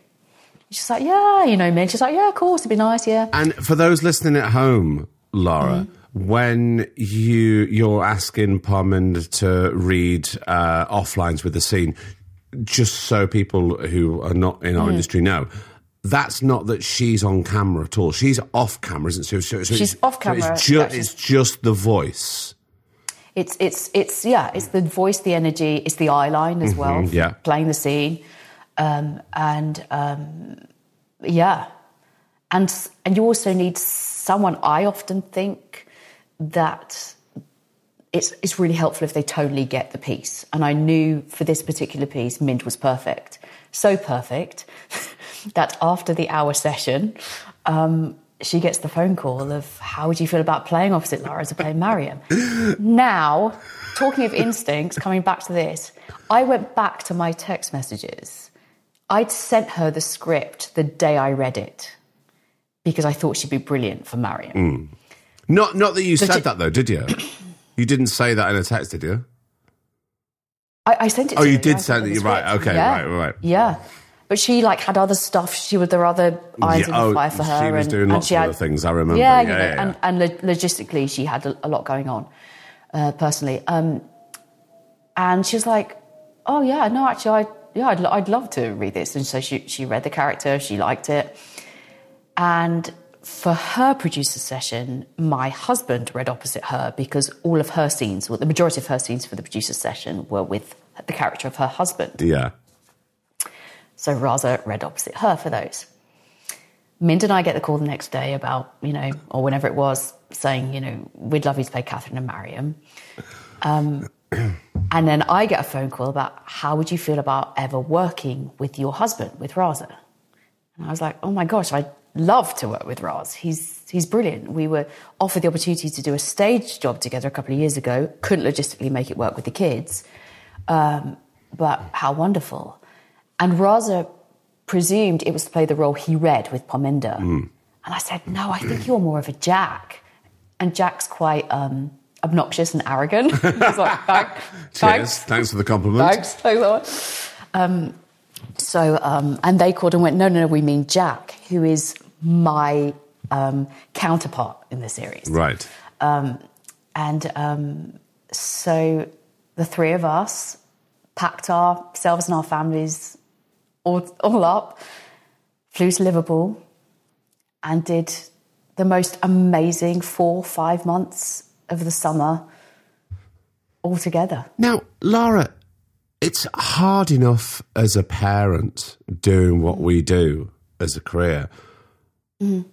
She's like, "Yeah, you know me." She's like, "Yeah, of course, it'd be nice, yeah." And for those listening at home, Laura, Mm-hmm. when you you're asking Parminder to read uh, offlines with the scene, just so people who are not in Mm. our industry know. That's not that she's on camera at all. She's off camera, isn't she? So, so She's off camera, it's, ju- it's just the voice. It's it's it's yeah, it's the voice, the energy, it's the eye line as well. Mm-hmm, yeah. playing the scene, um, and um, yeah, and and you also need someone. I often think that it's it's really helpful if they totally get the piece. And I knew for this particular piece, Mint was perfect, so perfect that after the hour session. Um, she gets the phone call of how would you feel about playing opposite Lara to play Mariam? now, talking of instincts, coming back to this, I went back to my text messages. I'd sent her the script the day I read it because I thought she'd be brilliant for Mariam. Not not that you said that though, did you? You didn't say that in a text, did you? I, I sent it. Oh, to you her, did send it, you're right, okay, Yeah. right, right. Yeah, but she like had other stuff. She was there were other irons Yeah, in oh, fire for her. she was and, doing and lots of had, other things, I remember. Yeah, Yeah, know, yeah, and and logistically, she had a, a lot going on uh, personally. Um, and she was like, "Oh yeah, no, actually, I yeah, I'd, I'd love to read this." And so she she read the character, she liked it, and for her producer session, my husband read opposite her because all of her scenes, well, the majority of her scenes for the producer session were with the character of her husband. Yeah. So Raza read opposite her for those. Mind and I get the call the next day about, you know, or whenever it was, saying, you know, we'd love you to play Catherine and Mariam. Um, and then I get a phone call about how would you feel about ever working with your husband, with Raza? And I was like, oh my gosh, I'd love to work with Raz. He's, he's brilliant. We were offered the opportunity to do a stage job together a couple of years ago. Couldn't logistically make it work with the kids. Um, but how wonderful. And Raza presumed it was to play the role he read with Parminder. And I said, no, I think you're more of a Jack. And Jack's quite um, obnoxious and arrogant. He's like, "Thank- Cheers. thanks. Thanks for the compliment. Thanks. Thanks. Um, so, um, and they called and went, no, no, no, we mean Jack, who is my um, counterpart in the series. Right. And um, so the three of us packed ourselves and our families all, all up, flew to Liverpool, and did the most amazing four, five months of the summer all together. Now, Laura, it's hard enough as a parent doing what we do as a career. Mm.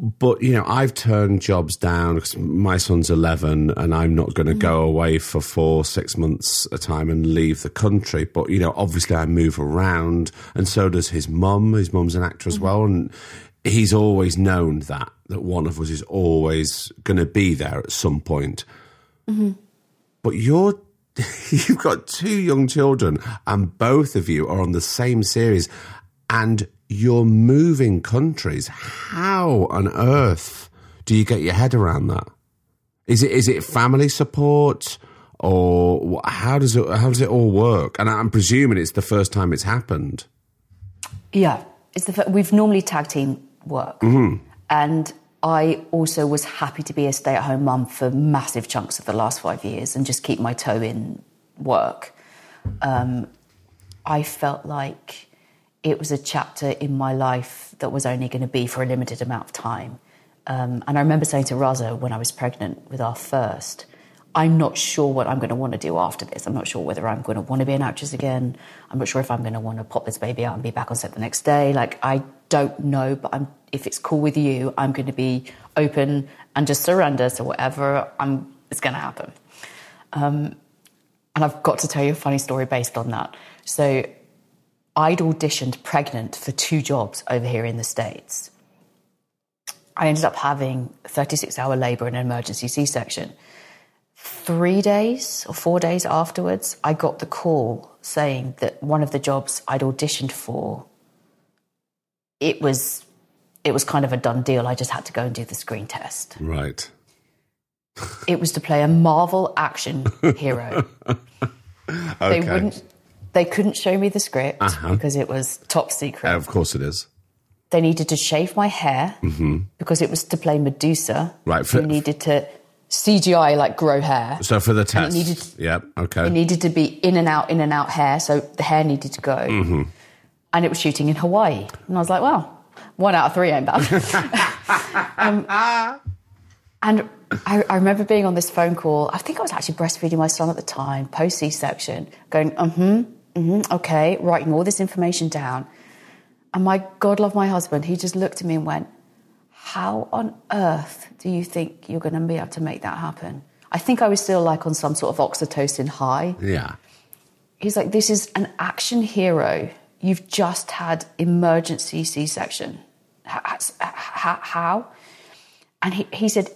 But, you know, I've turned jobs down because my son's 11 and I'm not going to go mm. away for four, six months at a time and leave the country. But, you know, obviously I move around and so does his mum. His mum's an actor as mm-hmm. well. And he's always known that, that one of us is always going to be there at some point mm-hmm. but you're you've got two young children and both of you are on the same series and you're moving countries how on earth do you get your head around that is it is it family support or how does it how does it all work? And I'm presuming it's the first time it's happened. Yeah, it's the fir- we've normally tag team work, and I also was happy to be a stay at home mum for massive chunks of the last five years and just keep my toe in work. Um, I felt like it was a chapter in my life that was only going to be for a limited amount of time. Um, and I remember saying to Raza when I was pregnant with our first, I'm not sure what I'm going to want to do after this. I'm not sure whether I'm going to want to be an actress again. I'm not sure if I'm going to want to pop this baby out and be back on set the next day. Like, I don't know, but I'm, if it's cool with you, I'm going to be open and just surrender to whatever I'm, is going to happen. Um, and I've got to tell you a funny story based on that. So, I'd auditioned pregnant for two jobs over here in the States. I ended up having 36 hour labour and an emergency C section. Three days or four days afterwards, I got the call saying that one of the jobs I'd auditioned for, it was, it was kind of a done deal. I just had to go and do the screen test. Right. It was to play a Marvel action hero. They Okay. wouldn't, they couldn't show me the script Uh-huh. because it was top secret. Of course it is. They needed to shave my hair because it was to play Medusa. Mm-hmm. Right, for- They needed to CGI like grow hair. So for the test. needed- yeah. Okay. It needed to be in and out, in and out hair, so the hair needed to go. Mm-hmm. And it was shooting in Hawaii. And I was like, well, one out of three ain't bad. um, and I, I remember being on this phone call. I think I was actually breastfeeding my son at the time, post C section, going, mm hmm, mm hmm, okay, writing all this information down. And my God love my husband, he just looked at me and went, How on earth do you think you're going to be able to make that happen? I think I was still like on some sort of oxytocin high. yeah. He's like, This is an action hero. You've just had emergency C section. How? And he, he said,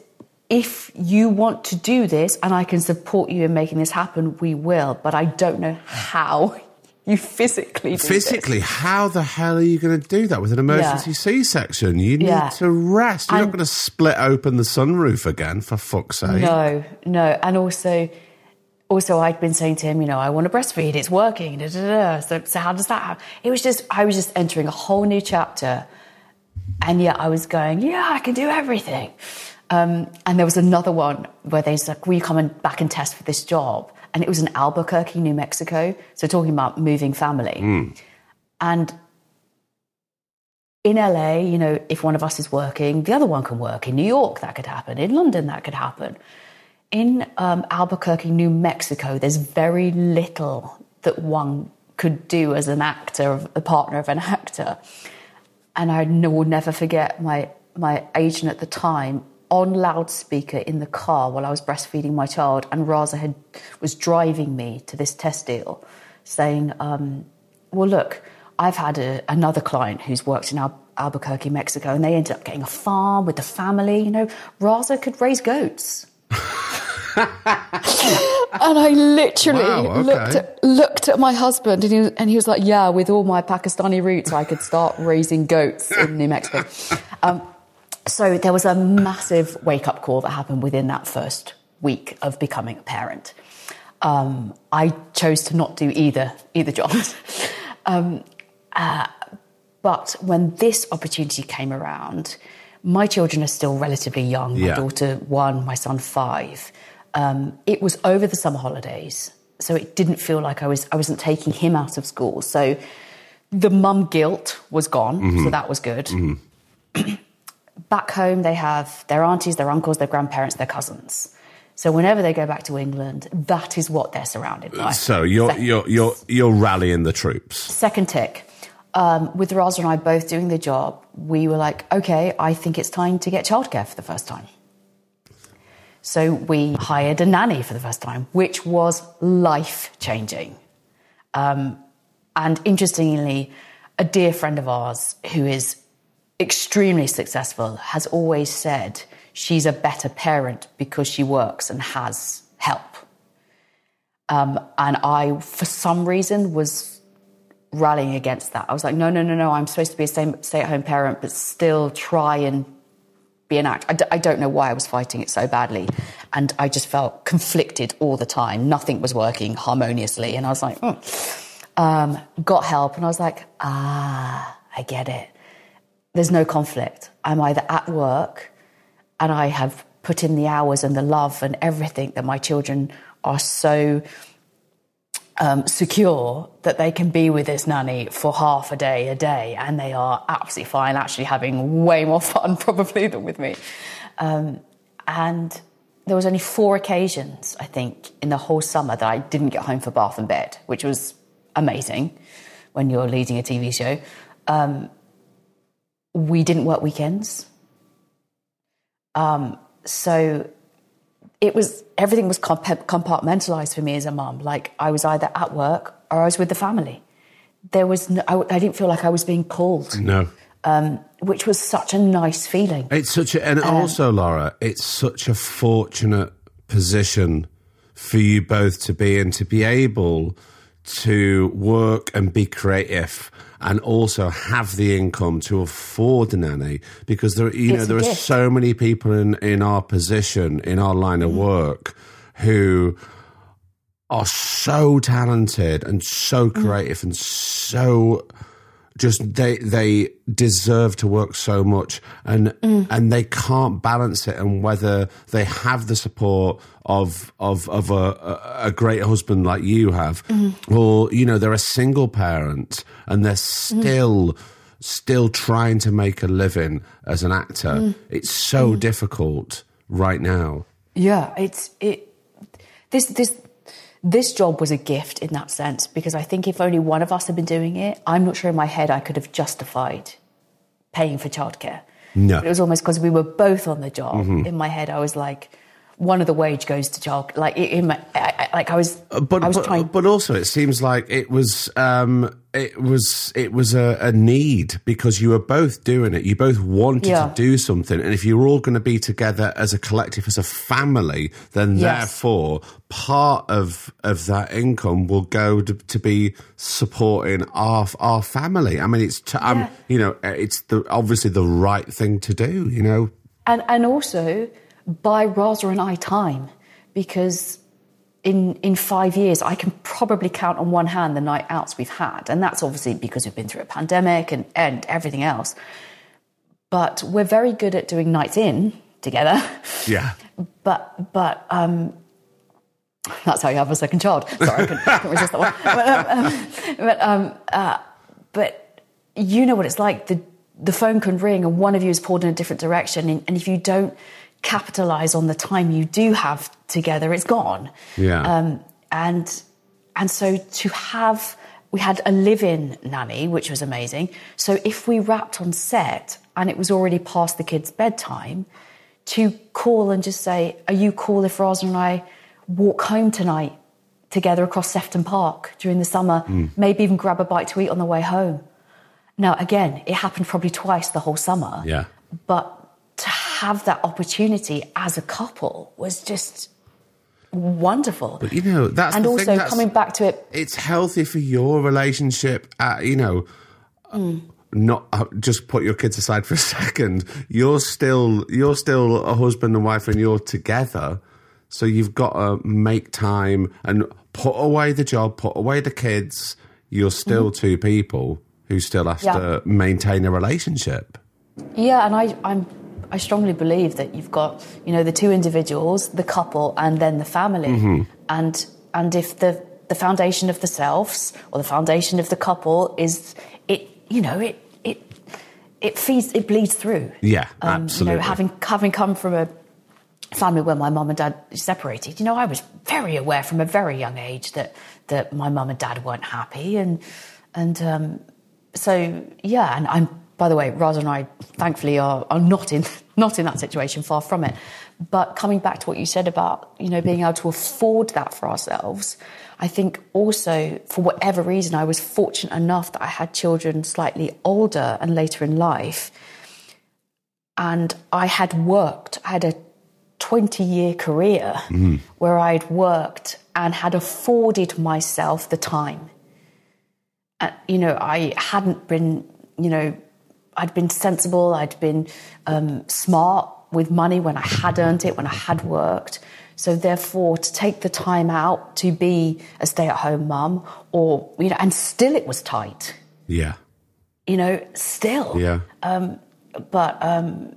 If you want to do this and I can support you in making this happen, we will. But I don't know how you physically do this." Physically, how the hell are you going to do that with an emergency Yeah. C-section? You need Yeah. to rest. You're not going to split open the sunroof again, for fuck's sake. No, no. And also, also, I'd been saying to him, you know, I want to breastfeed. It's working. Da, da, da. So, so how does that happen? It was just, I was just entering a whole new chapter, and yet I was going, yeah, I can do everything. Um, and there was another one where they said, will you come and back and test for this job? And it was in Albuquerque, New Mexico. So talking about moving family. And in LA, you know, if one of us is working, the other one can work. In New York, that could happen. In London, that could happen. In um, Albuquerque, New Mexico, there's very little that one could do as an actor, a partner of an actor. And I will never forget my, my agent at the time on loudspeaker in the car while I was breastfeeding my child, and Raza had, was driving me to this test deal, saying, um, well, look, I've had a, another client who's worked in Al- Albuquerque, Mexico, and they ended up getting a farm with the family. You know, Raza could raise goats. and I literally Wow, okay. looked at, looked at my husband, and he, was- and he was like, "Yeah, with all my Pakistani roots, I could start raising goats in New Mexico." Um, so there was a massive wake up call that happened within that first week of becoming a parent. Um, I chose to not do either either job. um, uh, but when this opportunity came around, my children are still relatively young. My Yeah. daughter one, my son five. Um, it was over the summer holidays, so it didn't feel like I was I wasn't taking him out of school. So the mum guilt was gone, so that was good. back home, they have their aunties, their uncles, their grandparents, their cousins. So whenever they go back to England, that is what they're surrounded by. So you're Second- you're you're you're rallying the troops. Second tick. Um, with Raza and I both doing the job, we were like, okay, I think it's time to get childcare for the first time. So we hired a nanny for the first time, which was life changing. Um, and interestingly, a dear friend of ours who is extremely successful has always said she's a better parent because she works and has help. Um, and I, for some reason, was rallying against that. I was like, no, no, no, no, I'm supposed to be a stay at home parent, but still try and be an actor. I, d- I don't know why I was fighting it so badly. and I just felt conflicted all the time. Nothing was working harmoniously, and I was like, oh. um, got help, and I was like, ah, I get it. There's no conflict. I'm either at work, and I have put in the hours and the love and everything that my children are so um, secure that they can be with this nanny for half a day a day and they are absolutely fine, actually having way more fun probably than with me. Um, and there was only four occasions, I think, in the whole summer that I didn't get home for bath and bed, which was amazing when you're leading a TV show. Um, we didn't work weekends. Um, so it was everything was comp- compartmentalized for me as a mom. Like I was either at work or I was with the family. There was no, I, I didn't feel like I was being called. No. Um, which was such a nice feeling. It's such a, and Um, also, Laura, it's such a fortunate position for you both to be in, to be able to work and be creative and also have the income to afford a nanny because there, you know, It's a there are so many people in, in our position, in our line of Mm-hmm. work who are so talented and so Mm. creative and so just they they deserve to work so much and Mm. and they can't balance it and whether they have the support of of of a, a, a great husband like you have Mm. or you know they're a single parent and they're Mm. still still trying to make a living as an actor Mm. it's so difficult right now Yeah, it's it. This this this job was a gift in that sense because I think if only one of us had been doing it, I'm not sure in my head I could have justified paying for childcare. No. But it was almost because we were both on the job. Mm-hmm. In my head, I was like, one of the wage goes to child. Like in my, I, I, like I was, but I was but, trying. but also it seems like it was um it was it was a, a need because you were both doing it you both wanted Yeah. to do something and if you're all going to be together as a collective as a family then Yes. therefore part of of that income will go to, to be supporting our our family i mean it's t- um, Yeah. you know it's the obviously the right thing to do you know and and also buy Raza and I time because in in five years I can probably count on one hand the night outs we've had, and that's obviously because we've been through a pandemic and and everything else. But we're very good at doing nights in together. yeah But but um, that's how you have a second child. Sorry, I couldn't, couldn't resist that one. But, um, um, but, um, uh, but you know what it's like. The the phone can ring and one of you is pulled in a different direction, and, and if you don't capitalize on the time you do have together, it's gone. Yeah. Um, and and so to have we had a live-in nanny, which was amazing. So if we wrapped on set and it was already past the kids' bedtime, to call and just say, "Are you cool if Raza and I walk home tonight together across Sefton Park during the summer? Maybe even grab a bite to eat on the way home." Now, again, it happened probably twice the whole summer. Yeah. But have that opportunity as a couple was just wonderful. but you know that's and the also thing, that's- coming back to it, it's healthy for your relationship. Uh, you know, not uh, just put your kids aside for a second. You're still you're still a husband and wife, and you're together. So you've got to make time and put away the job, put away the kids. You're still two people who still have Yeah. to maintain a relationship. yeah, and I, I'm, I strongly believe that you've got, you know, the two individuals, the couple, and then the family, and and if the the foundation of the selves or the foundation of the couple is it, you know, it it it feeds, it bleeds through. Yeah, Um, absolutely. You know, having having come from a family where my mum and dad separated, you know, I was very aware from a very young age that that my mum and dad weren't happy, and and um, so yeah, and I'm by the way, Raza and I thankfully are are not in not in that situation, far from it. But coming back to what you said about you know being able to afford that for ourselves, I think also for whatever reason I was fortunate enough that I had children slightly older and later in life and I had worked, I had a 20 year career mm-hmm. where I'd worked and had afforded myself the time. And, you know, I hadn't been, you know, I'd been sensible, I'd been um, smart with money when I had earned it, when I had worked. So therefore, to take the time out to be a stay-at-home mum, or you know, and still it was tight. Yeah. You know, still. Yeah. But um,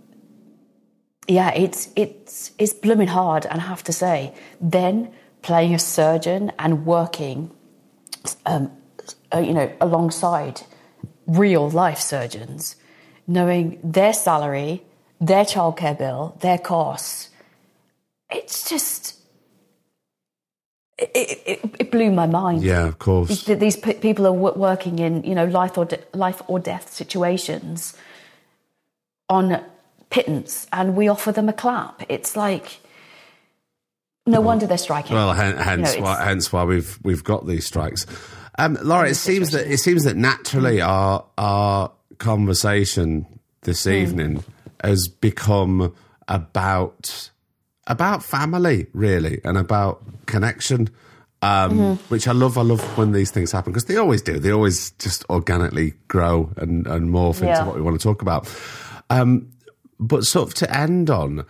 yeah, it's it's it's blooming hard, and I have to say, then playing a surgeon and working, um, uh, you know, alongside real life surgeons, knowing their salary, their childcare bill, their costs, it's just it, it, it- blew my mind. Yeah, of course. That these pe- people are wo- working in you know life or de- life or death situations on pittance, and we offer them a clap. It's like no wonder they're striking. Well, hen- hence You know, why hence why we've we've got these strikes. Um, Laura, it seems that it seems that naturally our our conversation this Hmm. evening has become about about family, really, and about connection. Um, Mm-hmm. Which I love. I love when these things happen because they always do. They always just organically grow and, and morph into Yeah. what we want to talk about. Um, but sort of to end on,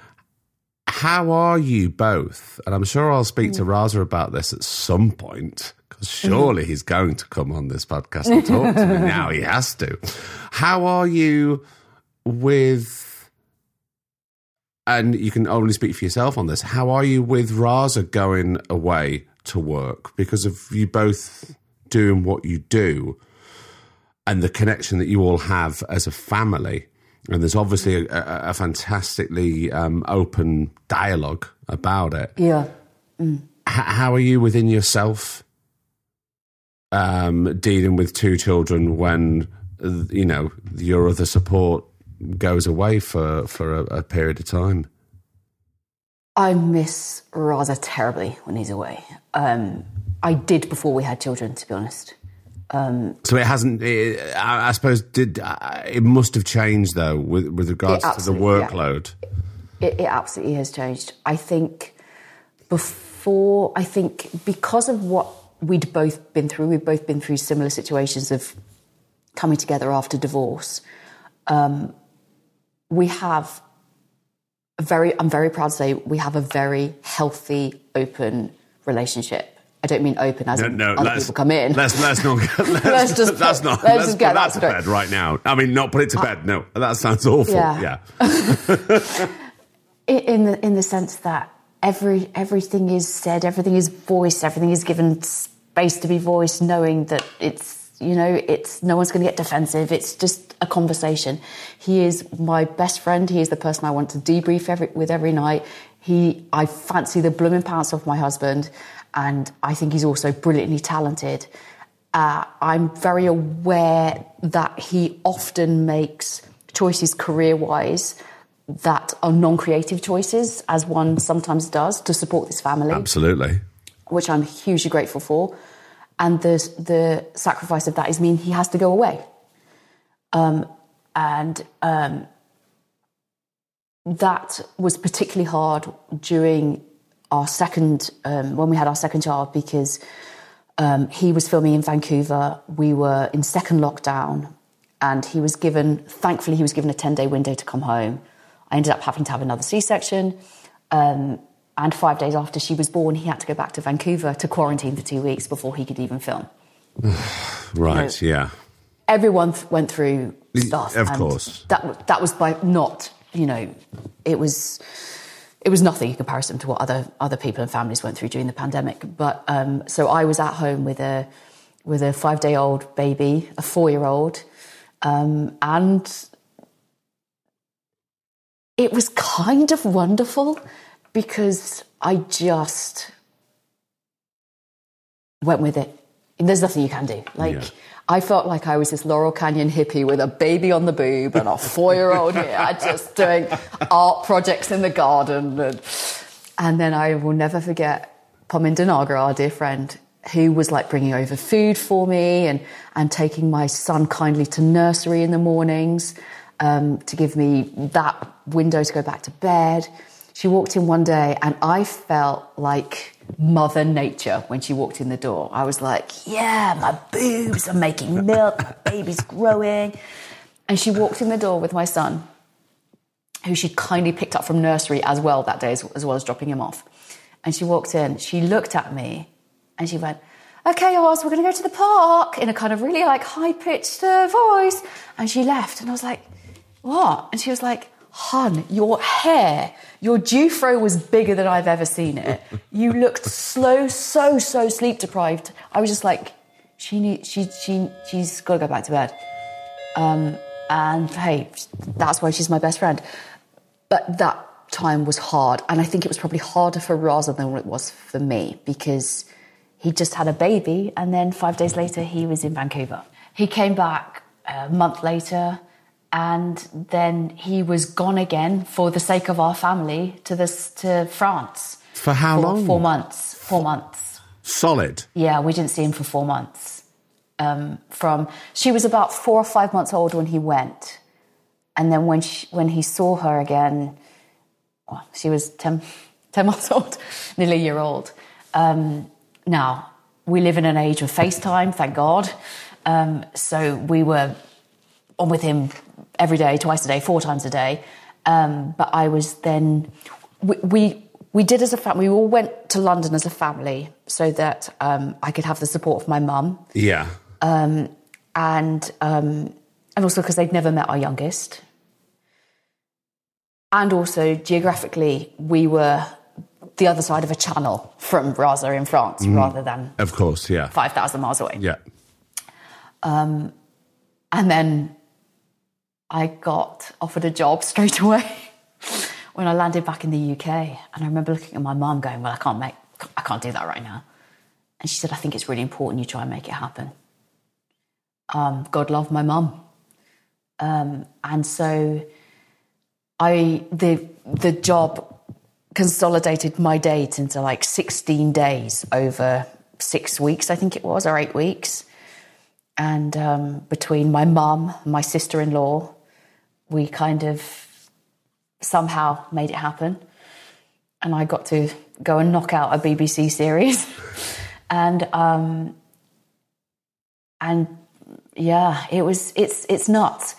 how are you both? And I'm sure I'll speak to Raza about this at some point because surely he's going to come on this podcast and talk to me now. He has to. How are you with? And you can only speak for yourself on this. How are you with Raza going away to work because of you both doing what you do and the connection that you all have as a family? And there's obviously a, a, a fantastically um, open dialogue about it. yeah. H- how are you within yourself um, dealing with two children when you know your other support goes away for for a, a period of time? I miss Raza terribly when he's away. Um, I did before we had children, to be honest. So it hasn't. It, I, I suppose did uh, it must have changed though with with regards to the absolutely, yeah. workload. It, it absolutely has changed. I think before, I think because of what we'd both been through, we've both been through similar situations of coming together after divorce. Um, we have a very, I'm very proud to say, we have a very healthy, open relationship. I don't mean open as in other people come in. Let's let's not. Let's, Let's just that's put- not. let's Let's, just get that to bed right now. I mean, not put it to bed. No, that sounds awful. Yeah. yeah. In the in the sense that every everything is said, everything is voiced, everything is given space to be voiced, knowing that it's you know it's no one's going to get defensive. It's just a conversation. He is my best friend. He is the person I want to debrief every, with every night. He I fancy the blooming pounce of my husband, and I think he's also brilliantly talented. Uh, I'm very aware that he often makes choices career wise that are non creative choices, as one sometimes does to support this family, Absolutely. which I'm hugely grateful for. And the, the sacrifice of that is mean he has to go away. Um, and um, that was particularly hard during our second, um, when we had our second child, because um, he was filming in Vancouver. We were in second lockdown, and he was given, thankfully, he was given a 10 day window to come home. I ended up having to have another C section. Um, and five days after she was born, he had to go back to Vancouver to quarantine for two weeks before he could even film. Right. Yeah. Everyone th- went through stuff. of and course. That, that was by not, you know, it was it was nothing in comparison to what other other people and families went through during the pandemic. But um, so I was at home with a with a five day old baby, a four year old, um, and it was kind of wonderful because I just went with it. There's nothing you can do. Like Yeah. I felt like I was this Laurel Canyon hippie with a baby on the boob and a four-year-old here, just doing art projects in the garden. And, and then I will never forget Parminder Nagra, our dear friend, who was like bringing over food for me and, and taking my son kindly to nursery in the mornings um, to give me that window to go back to bed. She walked in one day and I felt like Mother Nature when she walked in the door. I was like, yeah, my boobs are making milk, my baby's growing. And she walked in the door with my son, who she kindly picked up from nursery as well that day, as, as well as dropping him off. And she walked in, she looked at me and she went, Okay, Oz, we're going to go to the park in a kind of really like high pitched uh, voice. And she left. And I was like, What? And she was like, Hun, your hair, your Jufro was bigger than I've ever seen it. You looked slow, so, so sleep deprived. I was just like, she need, she, she, she's got to go back to bed. Um, and hey, that's why she's my best friend. But that time was hard. And I think it was probably harder for Raza than it was for me because he just had a baby. And then five days later, he was in Vancouver. He came back a month later and then he was gone again for the sake of our family to this to France. For how long? Four months. Four months. Solid. Yeah, we didn't see him for four months. Um, from she was about four or five months old when he went, and then when she, when he saw her again, well, she was 10, 10 months old, nearly a year old. Um, now we live in an age of FaceTime, thank God. Um, so we were on with him every day, twice a day, four times a day. Um, but I was then we, we we did as a family. We all went to London as a family so that um, I could have the support of my mum, Yeah. and um, and also because they'd never met our youngest, and also geographically we were the other side of a channel from Raza in France rather than Of course, yeah. five thousand miles away. Yeah. And then I got offered a job straight away when I landed back in the UK. And I remember looking at my mum going, Well, I can't make, I can't do that right now. And she said, I think it's really important you try and make it happen. Um, God love my mum. Um, and so I, the, the job consolidated my date into like 16 days over six weeks, I think it was, or eight weeks and um, between my mum my sister-in-law we kind of somehow made it happen. And i got to go and knock out a bbc series. And um, and yeah it was it's it's nuts.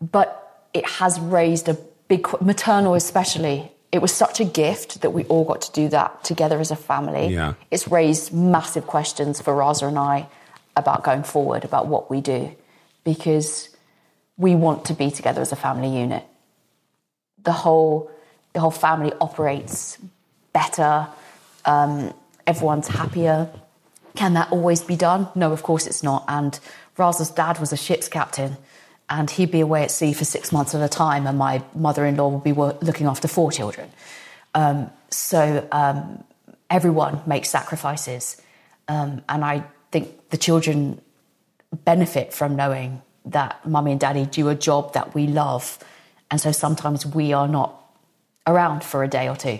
But it has raised a big maternal especially. It was such a gift that we all got to do that together as a family. Yeah. it's raised massive questions for Raza and I about going forward, about what we do, because we want to be together as a family unit. The whole, the whole family operates better. Um, everyone's happier. Can that always be done? No, of course it's not. And Raza's dad was a ship's captain, and he'd be away at sea for six months at a time, and my mother-in-law would be looking after four children. Um, so um, everyone makes sacrifices, um, and I think the children benefit from knowing that mummy and daddy do a job that we love, and so sometimes we are not around for a day or two.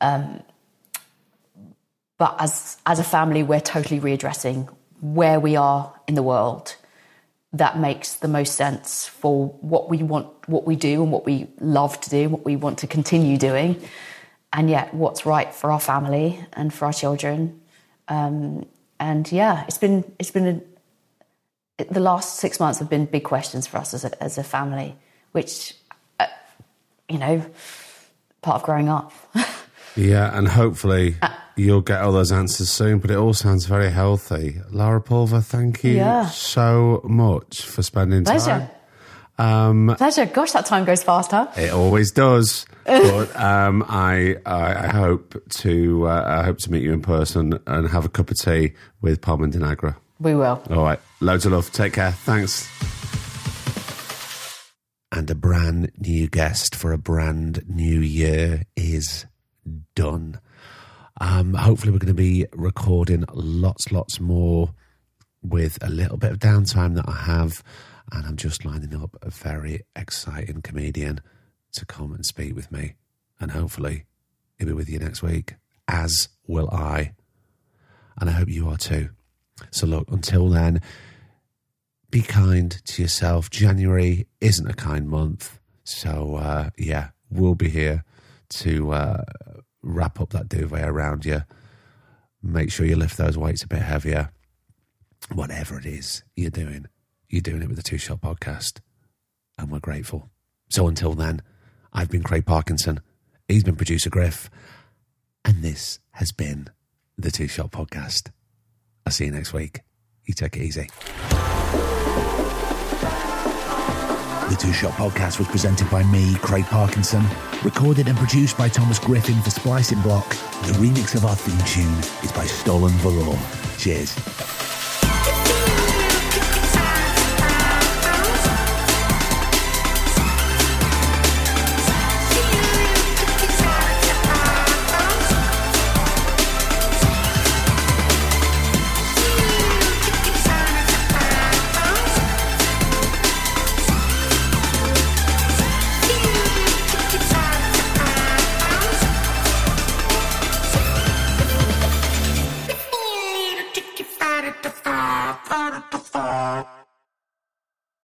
Um, but as as a family, we're totally readdressing where we are in the world. That makes the most sense for what we want, what we do, and what we love to do, what we want to continue doing, and yet what's right for our family and for our children. Um, and yeah, it's been it's been a, the last six months have been big questions for us as a, as a family, which uh, you know, part of growing up. Yeah, and hopefully you'll get all those answers soon, but it all sounds very healthy. Lara Pulver, thank you Yeah. so much for spending Pleasure. time. Pleasure. Gosh, that time goes fast, huh? It always does. but um, I, I I hope to uh, I hope to meet you in person and have a cup of tea with Parminder Nagra. We will. All right, loads of love. Take care. Thanks. And a brand new guest for a brand new year is done. Um, hopefully, we're going to be recording lots, lots more with a little bit of downtime that I have. And I'm just lining up a very exciting comedian to come and speak with me. And hopefully, he'll be with you next week, as will I. And I hope you are too. So, look, until then, be kind to yourself. January isn't a kind month. So, uh, yeah, we'll be here to uh, wrap up that duvet around you. Make sure you lift those weights a bit heavier. Whatever it is you're doing, you're doing it with the Two Shot Podcast. And we're grateful. So, until then, I've been Craig Parkinson. He's been producer Griff. And this has been the Two Shot Podcast. I'll see you next week. You take it easy. The Two Shot Podcast was presented by me, Craig Parkinson, recorded and produced by Thomas Griffin for Splicing Block. The remix of our theme tune is by Stolen Valor. Cheers.